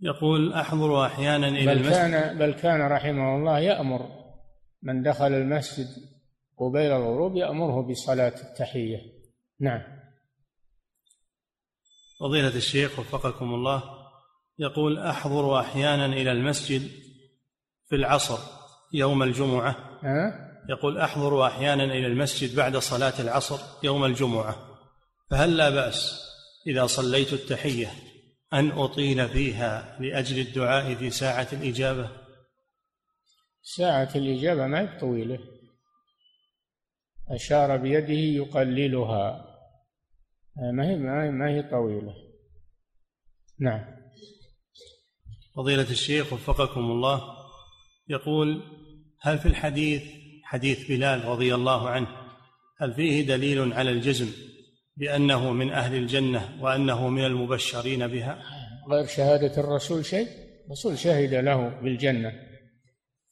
يقول أحضر أحيانا إلى بل كان بل كان رحمه الله يأمر من دخل المسجد قبيل الغروب يأمره بصلاة التحية. نعم. فضيلة الشيخ وفقكم الله يقول أحضر أحيانا إلى المسجد في العصر يوم الجمعة. أه؟ يقول أحضر أحيانا إلى المسجد بعد صلاة العصر يوم الجمعة فهل لا بأس إذا صليت التحية أن أطيل فيها لأجل الدعاء في ساعة الإجابة؟ ساعة الإجابة ما هي طويلة. أشار بيده يقللها. ما هي ما هي طويلة. نعم. فضيلة الشيخ وفقكم الله يقول هل في الحديث حديث بلال رضي الله عنه هل فيه دليل على الجزم بأنه من أهل الجنة وأنه من المبشرين بها؟ غير شهادة الرسول شيء؟ الرسول شهد له بالجنة.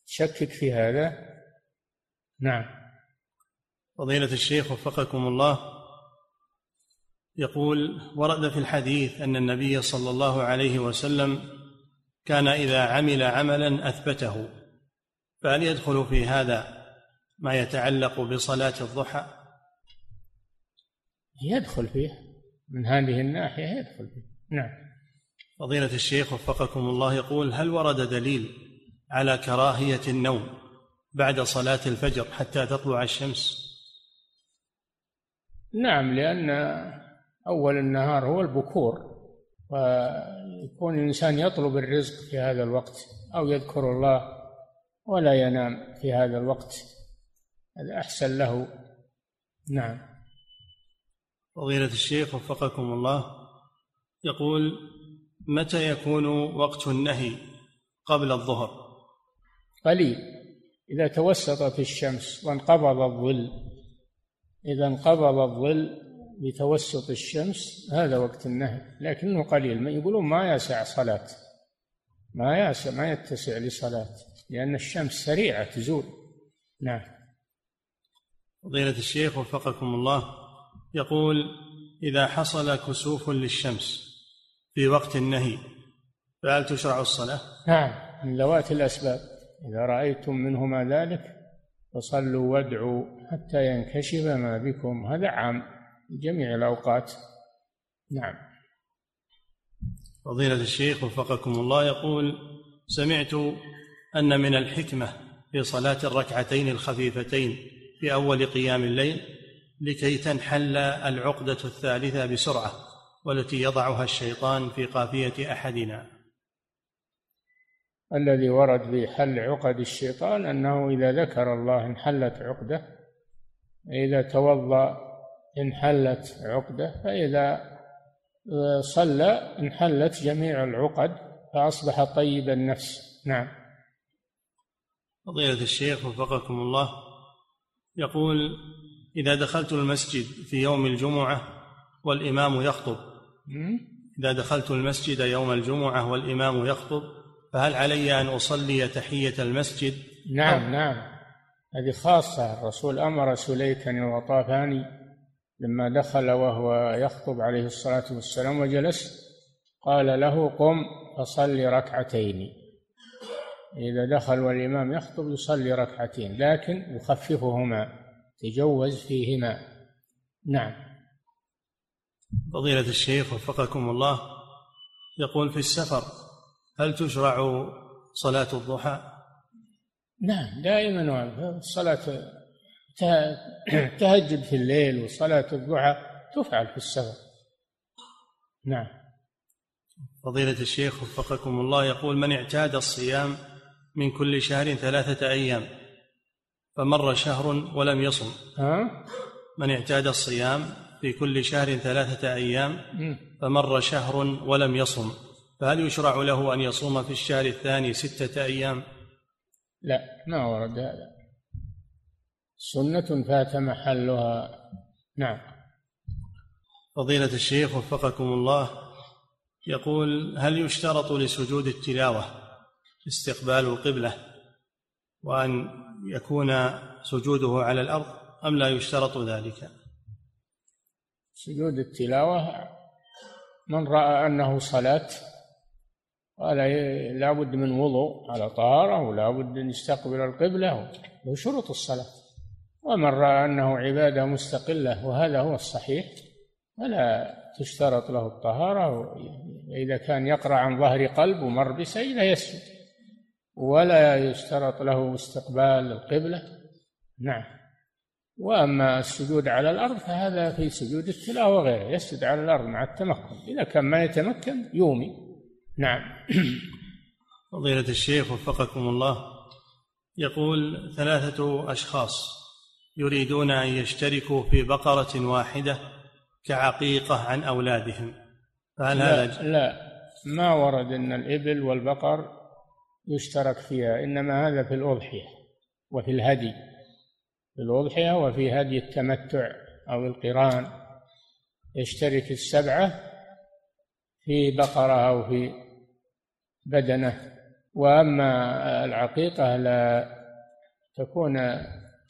شكك في هذا؟ نعم. فضيلة الشيخ وفقكم الله يقول ورد في الحديث أن النبي صلى الله عليه وسلم كان إذا عمل عملا أثبته. فهل يدخل في هذا ما يتعلق بصلاة الضحى؟ يدخل فيه. من هذه الناحية يدخل فيه. نعم. فضيلة الشيخ وفقكم الله يقول هل ورد دليل على كراهية النوم بعد صلاة الفجر حتى تطلع الشمس؟ نعم لأن أول النهار هو البكور ويكون الإنسان يطلب الرزق في هذا الوقت أو يذكر الله ولا ينام في هذا الوقت. هذا احسن له. نعم. فضيلة الشيخ وفقكم الله يقول متى يكون وقت النهي قبل الظهر؟ قليل. إذا توسطت الشمس وانقبض الظل إذا انقبض الظل بتوسط الشمس هذا وقت النهي. لكنه قليل. ما يقولون ما يسع صلاة. ما يسع ما يتسع لصلاة لأن الشمس سريعة تزول. نعم. فضيلة الشيخ وفقكم الله يقول إذا حصل كسوف للشمس في وقت النهي فهل تشرع الصلاة؟ نعم من ذوات الأسباب. إذا رأيتم منهما ذلك فصلوا وادعوا حتى ينكشف ما بكم. هذا عام جميع الأوقات. نعم. فضيلة الشيخ وفقكم الله يقول سمعت أن من الحكمة في صلاة الركعتين الخفيفتين في أول قيام الليل لكي تنحل العقدة الثالثة بسرعة والتي يضعها الشيطان في قافية أحدنا. الذي ورد في حل عقد الشيطان أنه إذا ذكر الله انحلت عقدة إذا توضأ انحلت عقدة فإذا صلى انحلت جميع العقد فأصبح طيب النفس. نعم. فضيلة الشيخ وفقكم الله يقول إذا دخلت المسجد في يوم الجمعة والإمام يخطب. إذا دخلت المسجد يوم الجمعة والإمام يخطب فهل علي أن أصلي تحية المسجد؟ نعم نعم. هذه خاصة. الرسول أمر سليكا وطافاني لما دخل وهو يخطب عليه الصلاة والسلام وجلس قال له قم فصل ركعتين. إذا دخل والإمام يخطب يصلي ركعتين لكن يخففهما تجوز فيهما. نعم. فضيلة الشيخ وفقكم الله يقول في السفر هل تشرع صلاة الضحى؟ نعم دائما صلاة تهجد في الليل وصلاة الضحى تفعل في السفر. نعم. فضيلة الشيخ وفقكم الله يقول من اعتاد الصيام من كل شهر ثلاثة أيام فمر شهر ولم يصم. ها؟ من اعتاد الصيام في كل شهر ثلاثة أيام فمر شهر ولم يصم. فهل يشرع له أن يصوم في الشهر الثاني ستة أيام؟ لا ما ورد هذا. سنة فات محلها. نعم. فضيلة الشيخ وفقكم الله يقول هل يشترط لسجود التلاوة استقبال القبلة وأن يكون سجوده على الأرض أم لا يشترط ذلك؟ سجود التلاوة من رأى أنه صلاة قال لا بد من وضوء على طهارة ولا بد أن يستقبل القبلة وشروط الصلاة. ومن رأى أنه عبادة مستقلة وهذا هو الصحيح فلا تشترط له الطهارة إذا كان يقرأ عن ظهر قلب ومر بسيدة يسجد ولا يشترط له استقبال القبلة. نعم. وأما السجود على الأرض فهذا في سجود التلاوة وغيره يسجد على الأرض مع التمكن. إذا كان ما يتمكن يومي. نعم. <coughs> فضيلة الشيخ وفقكم الله يقول ثلاثة أشخاص يريدون أن يشتركوا في بقرة واحدة كعقيقة عن أولادهم فهل لا هذا لا. ما ورد أن الإبل والبقر يشترك فيها إنما هذا في الأضحية وفي الهدي في الأضحية وفي هدي التمتع أو القران. يشترك السبعة في بقرة أو في بدنة. وأما العقيقة لا تكون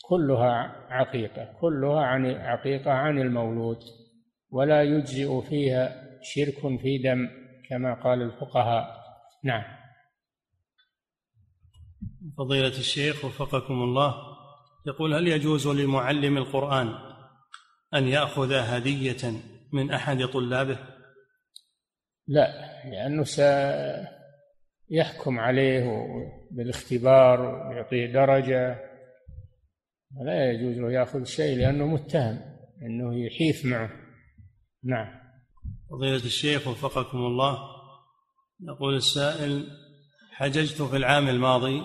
كلها عقيقة كلها عن عقيقة عن المولود ولا يجزئ فيها شرك في دم كما قال الفقهاء. نعم. فضيلة الشيخ وفقكم الله يقول هل يجوز لمعلم القرآن أن يأخذ هدية من أحد طلابه؟ لا لأنه يحكم عليه بالاختبار ويعطيه درجة ولا يجوز له يأخذ شيء لأنه متهم أنه يحيف معه نعم فضيلة الشيخ وفقكم الله يقول السائل حججت في العام الماضي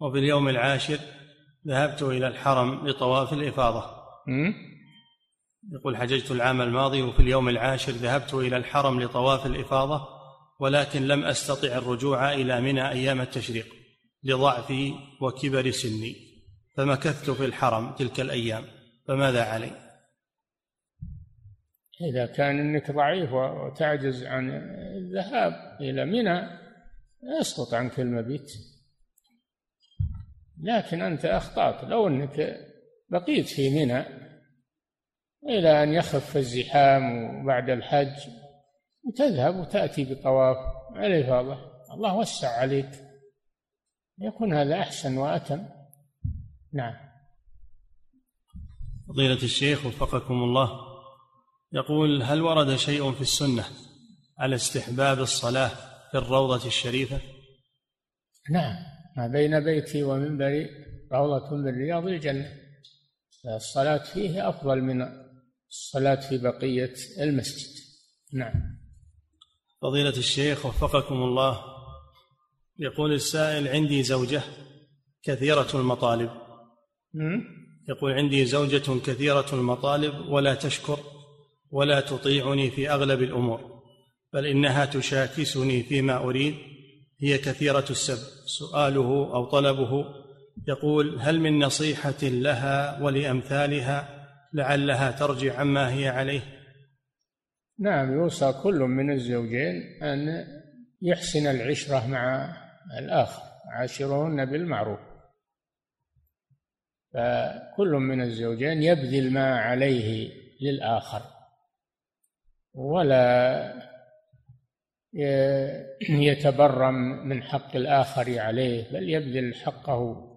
وفي اليوم العاشر ذهبت إلى الحرم لطواف الإفاضة. يقول حججت العام الماضي وفي اليوم العاشر ذهبت إلى الحرم لطواف الإفاضة ولكن لم أستطع الرجوع إلى منى أيام التشريق لضعفي وكبر سني. فمكثت في الحرم تلك الأيام. فماذا علي؟ إذا كان أنك ضعيف وتعجز عن الذهاب إلى منى يسقط عنك المبيت. لكن أنت أخطأت. لو أنك بقيت في منى إلى أن يخف الزحام وبعد الحج وتذهب وتأتي بطواف. الإفاضة الله وسع عليك. يكون هذا أحسن وأتم. نعم. فضيلة الشيخ وفقكم الله يقول هل ورد شيء في السنة على استحباب الصلاة في الروضة الشريفة؟ نعم. ما بين بيتي ومنبري روضة من رياض الجنة. الصلاة فيه أفضل من الصلاة في بقية المسجد. نعم. فضيلة الشيخ وفقكم الله. يقول السائل عندي زوجة كثيرة المطالب. يقول عندي زوجة كثيرة المطالب ولا تشكر ولا تطيعني في أغلب الأمور بل إنها تشاكسني فيما أريد هي كثيرة السب سؤاله أو طلبه. يقول هل من نصيحة لها ولأمثالها لعلها ترجع عما هي عليه؟ نعم يوصى كل من الزوجين أن يحسن العشرة مع الآخر عاشرهن بالمعروف. فكل من الزوجين يبذل ما عليه للآخر ولا <clears throat> يتبرم من حق الآخر عليه بل يبذل حقه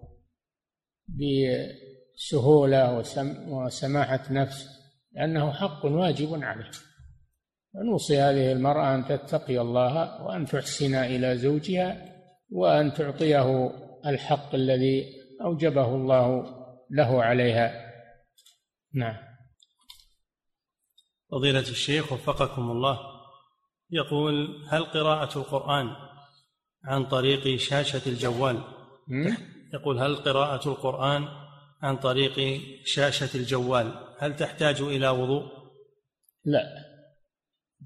بسهولة وسماحة نفس لأنه حق واجب عليه. ونوصي هذه المرأة أن تتقي الله وأن تحسن إلى زوجها وأن تعطيه الحق الذي أوجبه الله له عليها. نعم. فضيلة الشيخ وفقكم الله. يقول هل قراءة القرآن عن طريق شاشة الجوال؟ يقول هل قراءة القرآن عن طريق شاشة الجوال؟ هل تحتاج إلى وضوء؟ لا.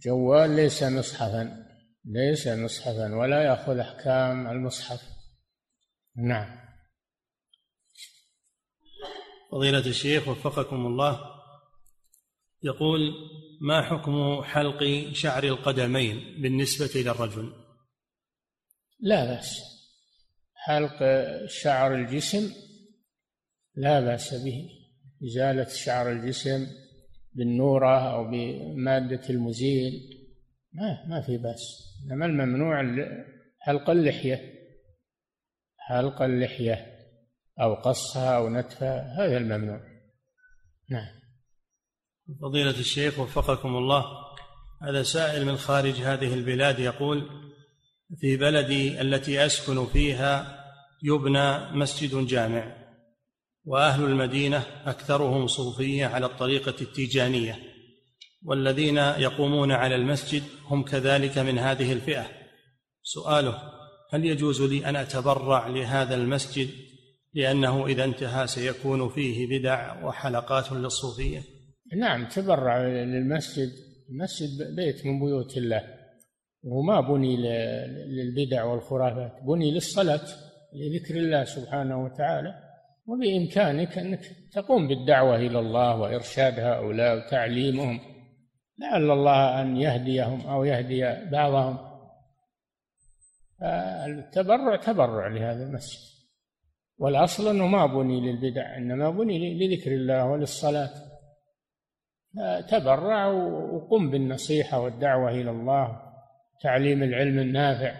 جوال ليس مصحفا ليس مصحفا ولا يأخذ أحكام المصحف. نعم. فضيلة الشيخ وفقكم الله. يقول ما حكم حلق شعر القدمين بالنسبة للرجل لا بأس. حلق شعر الجسم لا بأس به. إزالة شعر الجسم بالنورة أو بمادة المزيل ما ما في بأس. إنما الممنوع حلق اللحية. حلق اللحية أو قصها أو نتفها هذا الممنوع. نعم. فضيلة الشيخ وفقكم الله هذا سائل من خارج هذه البلاد يقول في بلدي التي أسكن فيها يبنى مسجد جامع وأهل المدينة أكثرهم صوفية على الطريقة التيجانية والذين يقومون على المسجد هم كذلك من هذه الفئة. سؤاله هل يجوز لي أن أتبرع لهذا المسجد؟ لأنه إذا انتهى سيكون فيه بدع وحلقات للصوفية. نعم تبرع للمسجد. المسجد بيت من بيوت الله. وما بني للبدع والخرافات بني للصلاة لذكر الله سبحانه وتعالى. وبإمكانك أنك تقوم بالدعوة إلى الله وإرشاد هؤلاء وتعليمهم. لعل الله أن يهديهم أو يهدي بعضهم. التبرع تبرع لهذا المسجد. والأصل أنه ما بني للبدع إنما بني لذكر الله وللصلاة. تبرع وقم بالنصيحة والدعوة إلى الله تعليم العلم النافع.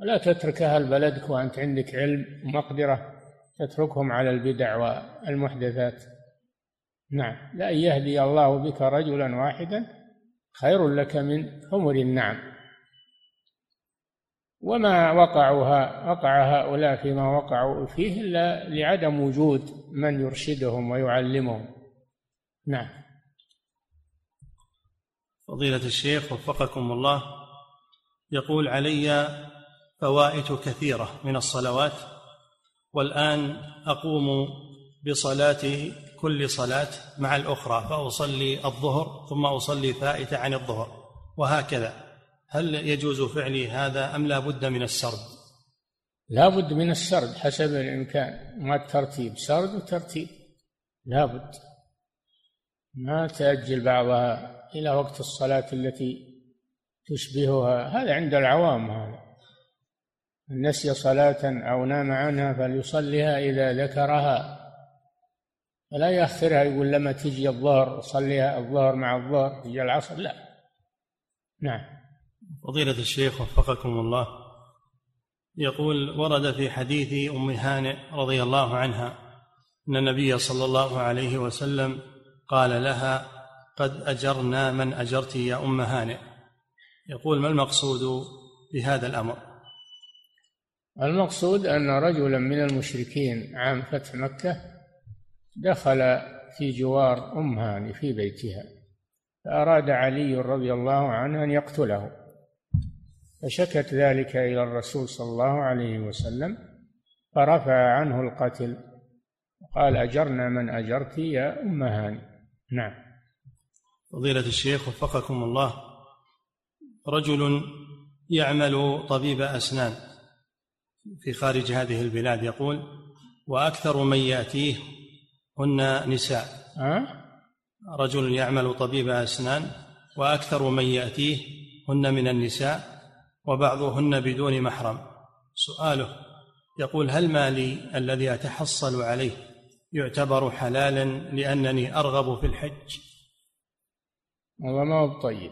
ولا تترك أهل بلدك وأنت عندك علم ومقدرة تتركهم على البدع والمحدثات. نعم. لأن يهدي الله بك رجلا واحدا خير لك من حمر النعم. وما وقعوا وقع هؤلاء فيما وقعوا فيه إلا لعدم وجود من يرشدهم ويعلمهم. نعم. فضيلة الشيخ وفقكم الله يقول علي فوائت كثيرة من الصلوات والآن أقوم بصلاة كل صلاة مع الأخرى فأصلي الظهر ثم أصلي فائتة عن الظهر وهكذا. هل يجوز فعلي هذا أم لا بد من السرد؟ لا بد من السرد حسب الإمكان ما الترتيب سرد وترتيب. لا بد. ما تأجل بعضها إلى وقت الصلاة التي تشبهها. هذا عند العوام هذا. نسي صلاة أو نام عنها فليصليها إذا ذكرها. فلا يأخرها يقول لما تجي الظهر صليها الظهر مع الظهر تجي العصر لا. نعم. فضيلة الشيخ وفقكم الله. يقول ورد في حديث أم هانئ رضي الله عنها أن النبي صلى الله عليه وسلم قال لها قد أجرنا من أجرت يا أم هانئ. يقول ما المقصود بهذا الأمر؟ المقصود أن رجلا من المشركين عام فتح مكة دخل في جوار أم هانئ في بيتها فأراد علي رضي الله عنه أن يقتله. فشكت ذلك إلى الرسول صلى الله عليه وسلم فرفع عنه القتل قال أجرنا من أجرت يا أم هاني نعم. فضيلة الشيخ وفقكم الله رجل يعمل طبيب أسنان في خارج هذه البلاد يقول وأكثر من يأتيه هن نساء. أه؟ رجل يعمل طبيب أسنان وأكثر من يأتيه هن من النساء وبعضهن بدون محرم. سؤاله يقول هل مالي الذي أتحصل عليه يعتبر حلالا لأنني أرغب في الحج. هذا ما هو طيب.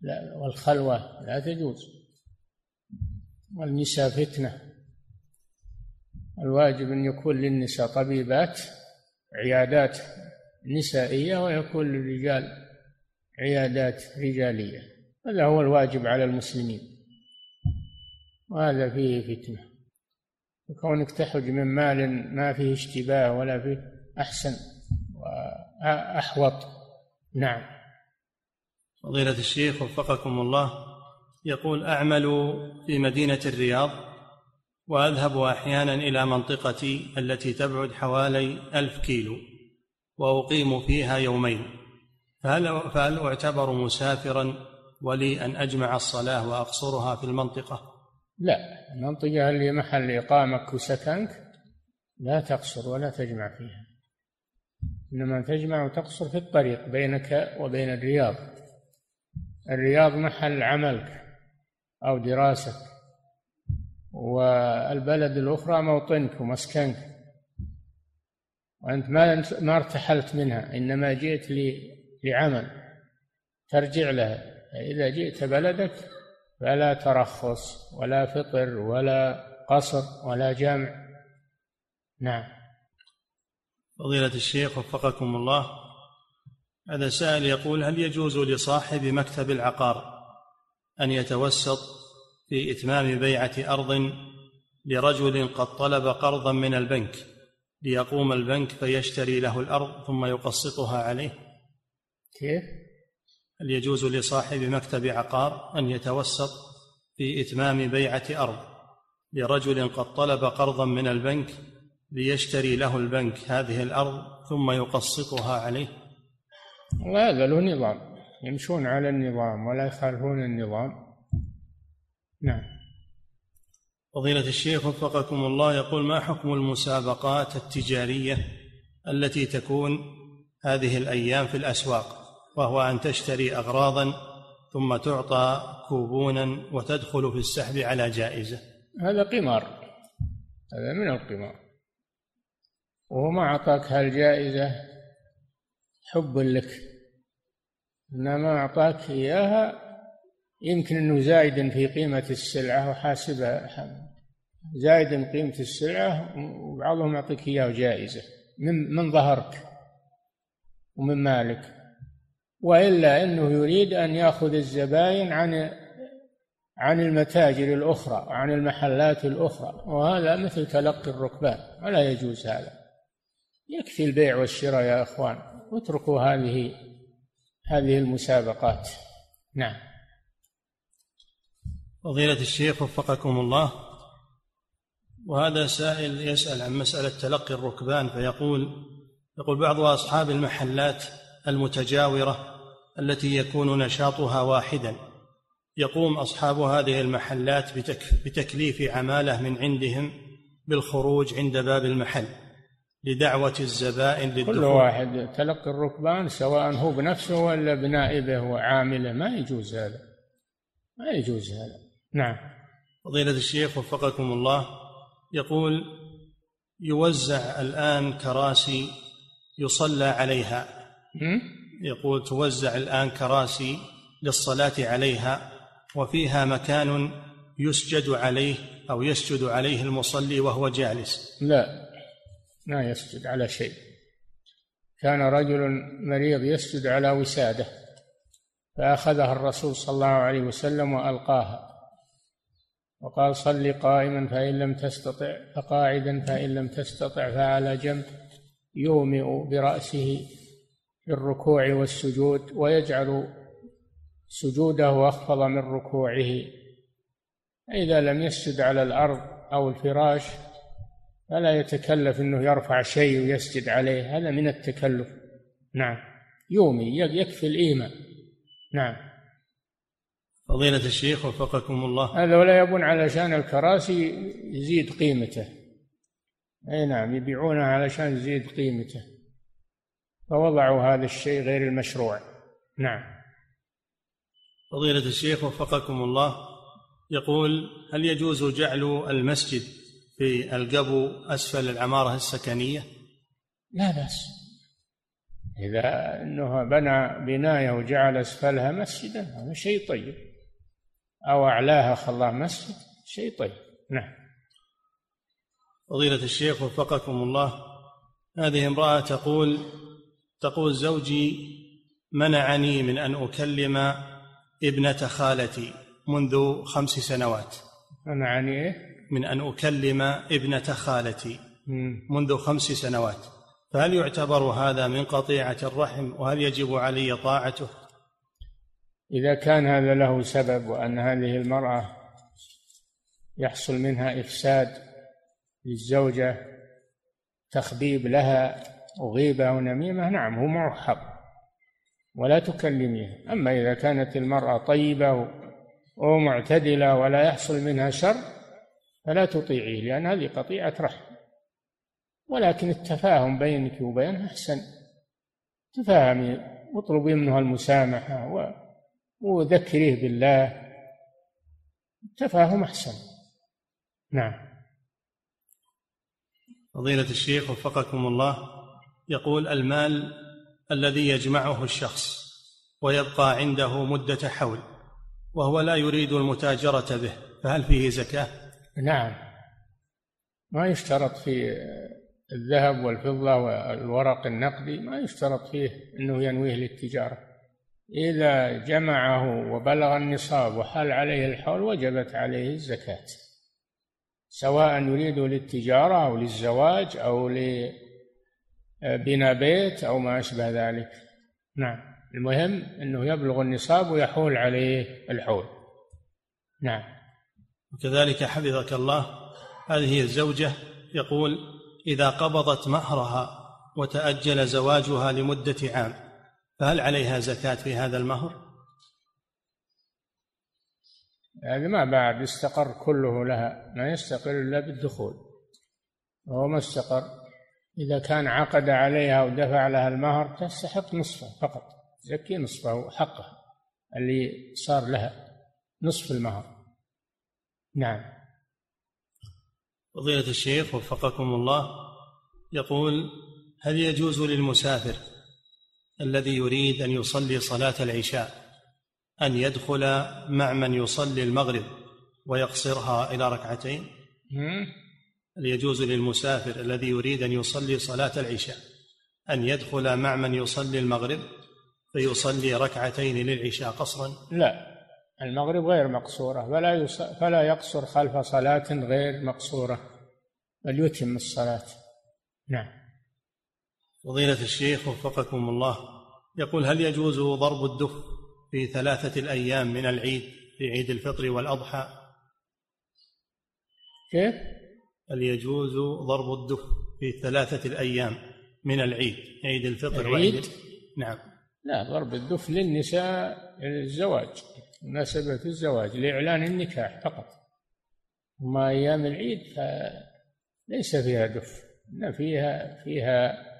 لا والخلوة لا تجوز. والنساء فتنة. الواجب أن يكون للنساء طبيبات عيادات نسائية ويكون للرجال عيادات رجالية. هذا هو الواجب على المسلمين. وهذا فيه فتنة. وكونك تحج من مال ما فيه اشتباه ولا فيه أحسن وأحوط. نعم. فضيلة الشيخ وفقكم الله يقول أعمل في مدينة الرياض وأذهب أحيانا إلى منطقتي التي تبعد حوالي ألف كيلو وأقيم فيها يومين. فهل, فهل أعتبر مسافرا ولي أن أجمع الصلاة وأقصرها في المنطقة؟ لا المنطقة اللي محل إقامك وسكنك لا تقصر ولا تجمع فيها. إنما تجمع وتقصر في الطريق بينك وبين الرياض. الرياض محل عملك أو دراستك والبلد الأخرى موطنك ومسكنك. وأنت ما ما ارتحلت منها إنما جئت لعمل ترجع لها. إذا جئت بلدك فلا ترخص ولا فطر ولا قصر ولا جمع. نعم. فضيلة الشيخ وفقكم الله هذا سائل يقول هل يجوز لصاحب مكتب العقار أن يتوسط في إتمام بيعة أرض لرجل قد طلب قرضا من البنك ليقوم البنك فيشتري له الأرض ثم يقسطها عليه؟ كيف؟ هل يجوز لصاحب مكتب عقار أن يتوسط في إتمام بيعة أرض لرجل قد طلب قرضا من البنك ليشتري له البنك هذه الأرض ثم يقسطها عليه؟ وهذا له نظام يمشون على النظام ولا يخالفون النظام. نعم. فضيلة الشيخ وفقكم الله يقول ما حكم المسابقات التجارية التي تكون هذه الأيام في الأسواق؟ وهو أن تشتري أغراضا ثم تعطى كوبونا وتدخل في السحب على جائزة. هذا قمار. هذا من القمار. وهو ما أعطاك هالجائزة حب لك. إنما أعطاك إياها يمكن أنه زايد في قيمة السلعة وحاسبها. زايد قيمة السلعة وبعضهم يعطيك إياه جائزة. من من ظهرك ومن مالك. وإلا إنه يريد أن يأخذ الزباين عن عن المتاجر الأخرى وعن المحلات الأخرى. وهذا مثل تلقي الركبان ولا يجوز هذا. يكفي البيع والشراء يا إخوان. واتركوا هذه هذه المسابقات. نعم. فضيلة الشيخ وفقكم الله. وهذا سائل يسأل عن مسألة تلقي الركبان فيقول يقول بعض أصحاب المحلات المتجاورة التي يكون نشاطها واحدا. يقوم أصحاب هذه المحلات بتكليف عمالة من عندهم بالخروج عند باب المحل لدعوة الزبائن للدخول. كل واحد تلقي الركبان سواء هو بنفسه ولا بنائبه وعامله ما يجوز هذا. ما يجوز هذا. نعم. فضيلة الشيخ وفقكم الله يقول يوزع الآن كراسي يصلى عليها. يقول توزع الآن كراسي للصلاة عليها وفيها مكان يسجد عليه أو يسجد عليه المصلي وهو جالس. لا ما يسجد على شيء. كان رجل مريض يسجد على وساده فأخذها الرسول صلى الله عليه وسلم وألقاها. وقال صل قائما فإن لم تستطع فقاعدا فإن لم تستطع فعلى جنب يومئ برأسه في الركوع والسجود ويجعل سجوده أخفض من ركوعه. إذا لم يسجد على الأرض أو الفراش فلا يتكلف أنه يرفع شيء ويسجد عليه. هذا من التكلف. نعم. يومي يكفي الإيمان. نعم. فضيلة الشيخ وفقكم الله. هذا ولا يبون علشان الكراسي يزيد قيمته. أي نعم يبيعونها علشان يزيد قيمته. فوضعوا هذا الشيء غير المشروع. نعم. فضيلة الشيخ وفقكم الله يقول هل يجوز جعل المسجد في القبو أسفل العمارة السكنية؟ لا بأس. إذا أنه بنى بناية وجعل أسفلها مسجدا هذا شيء طيب. أو أعلاها خلاه مسجد شيء طيب. نعم. فضيلة الشيخ وفقكم الله هذه امرأة تقول تقول زوجي منعني من أن أكلم ابنة خالتي منذ خمس سنوات. منعني إيه؟ من أن أكلم ابنة خالتي منذ خمس سنوات. فهل يعتبر هذا من قطيعة الرحم؟ وهل يجب علي طاعته؟ إذا كان هذا له سبب وأن هذه المرأة يحصل منها إفساد للزوجة تخبيب لها وغيبة ونميمة نعم هو معه حق ولا تكلميها أما إذا كانت المرأة طيبة ومعتدلة ولا يحصل منها شر فلا تطيعيه لأن هذه قطيعة رحم. ولكن التفاهم بينك وبينه أحسن. تفاهمي واطلبي منها المسامحة وذكريه بالله. التفاهم أحسن. نعم. فضيلة الشيخ وفقكم الله. يقول المال الذي يجمعه الشخص ويبقى عنده مدة حول وهو لا يريد المتاجرة به فهل فيه زكاة؟ نعم ما يشترط في الذهب والفضة والورق النقدي ما يشترط فيه أنه ينويه للتجارة إذا جمعه وبلغ النصاب وحال عليه الحول وجبت عليه الزكاة سواء يريد للتجارة أو للزواج أو لبناء بيت أو ما أشبه ذلك. نعم. المهم أنه يبلغ النصاب ويحول عليه الحول. نعم. وكذلك حفظك الله هذه الزوجة يقول إذا قبضت مهرها وتأجل زواجها لمدة عام فهل عليها زكاة في هذا المهر؟ هذا ما بعد استقر كله لها ما يستقر إلا بالدخول. وهو ما استقر. إذا كان عقد عليها ودفع لها المهر تستحق نصفه فقط زكي نصفه حقه اللي صار لها نصف المهر. نعم. فضيلة الشيخ وفقكم الله يقول هل يجوز للمسافر الذي يريد أن يصلي صلاة العشاء أن يدخل مع من يصلي المغرب ويقصرها إلى ركعتين؟ هل يجوز للمسافر الذي يريد أن يصلي صلاة العشاء أن يدخل مع من يصلي المغرب فيصلي ركعتين للعشاء قصرا؟ لا المغرب غير مقصورة فلا فلا يقصر خلف صلاة غير مقصورة بل يتم الصلاة. نعم. فضيلة الشيخ وفقكم الله يقول هل يجوز ضرب الدف في ثلاثة الأيام من العيد في عيد الفطر والأضحى؟ كيف؟ هل يجوز ضرب الدف في ثلاثة الأيام من العيد عيد الفطر العيد؟ وعيد نعم. لا ضرب الدف للنساء الزواج مناسبة الزواج لإعلان النكاح فقط. أما أيام العيد فليس فيها دف إن فيها فيها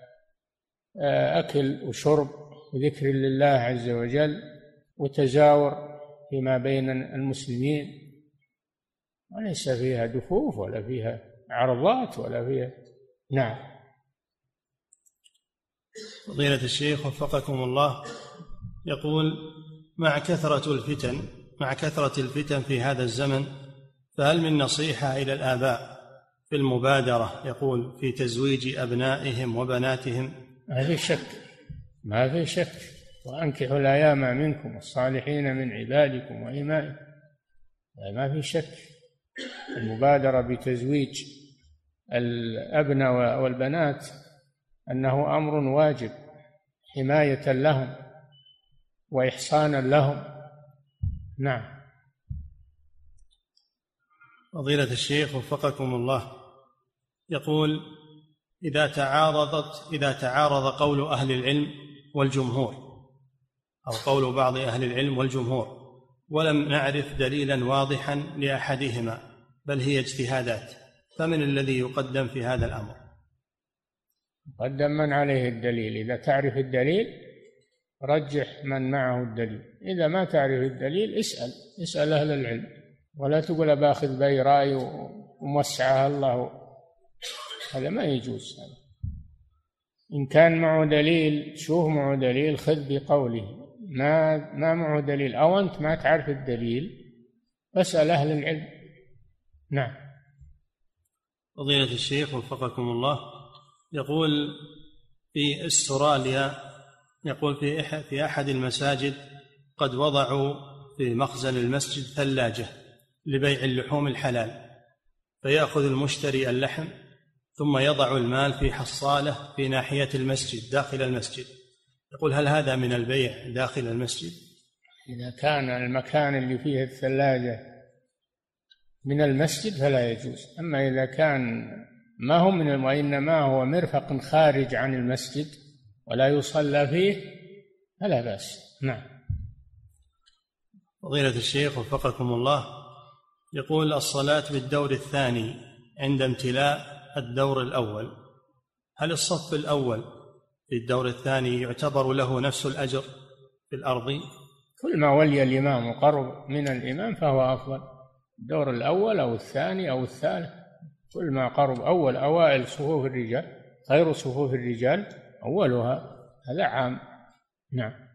آه، أكل وشرب وذكر لله عز وجل وتزاور فيما بين المسلمين. وليس فيها دفوف ولا فيها عرضات ولا فيها نعم. فضيلة الشيخ وفقكم الله يقول مع كثرة الفتن مع كثرة الفتن في هذا الزمن فهل من نصيحة إلى الآباء في المبادرة يقول في تزويج أبنائهم وبناتهم؟ ما في شك. ما في شك. وأنكحوا الأيام منكم الصالحين من عبادكم وإمائكم ما في شك. المبادرة بتزويج الأبناء والبنات أنه أمر واجب حماية لهم وإحصانا لهم. نعم. فضيلة الشيخ وفقكم الله. يقول إذا تعارضت إذا تعارض قول أهل العلم والجمهور أو قول بعض أهل العلم والجمهور ولم نعرف دليلا واضحا لأحدهما بل هي اجتهادات. فمن الذي يقدم في هذا الأمر؟ قدم من عليه الدليل. إذا تعرف الدليل رجح من معه الدليل. إذا ما تعرف الدليل اسأل. اسأل أهل العلم. ولا تقول باخذ بأي رأي وموسعها الله. هذا ما يجوز. هذا إن كان معه دليل شوف معه دليل خذ بقوله. ما ما معه دليل. أو أنت ما تعرف الدليل فاسأل أهل العلم. نعم. فضيلة الشيخ وفقكم الله. يقول في استراليا يقول في في أحد المساجد قد وضعوا في مخزن المسجد ثلاجة لبيع اللحوم الحلال فيأخذ المشتري اللحم ثم يضع المال في حصالة في ناحية المسجد داخل المسجد. يقول هل هذا من البيع داخل المسجد؟ إذا كان المكان اللي فيه الثلاجة من المسجد فلا يجوز. أما إذا كان ما هو من وإنما هو مرفق خارج عن المسجد ولا يصلى فيه فلا بأس. نعم. فضيلة الشيخ وفقكم الله يقول الصلاة بالدور الثاني عند امتلاء الدور الأول. هل الصف الأول في الدور الثاني يعتبر له نفس الأجر في الأرض؟ كل ما ولي الإمام قرب من الإمام فهو أفضل. الدور الأول أو الثاني أو الثالث. كل ما قرب أول أوائل صفوف الرجال خير صفوف الرجال أولها. هذا عام. نعم.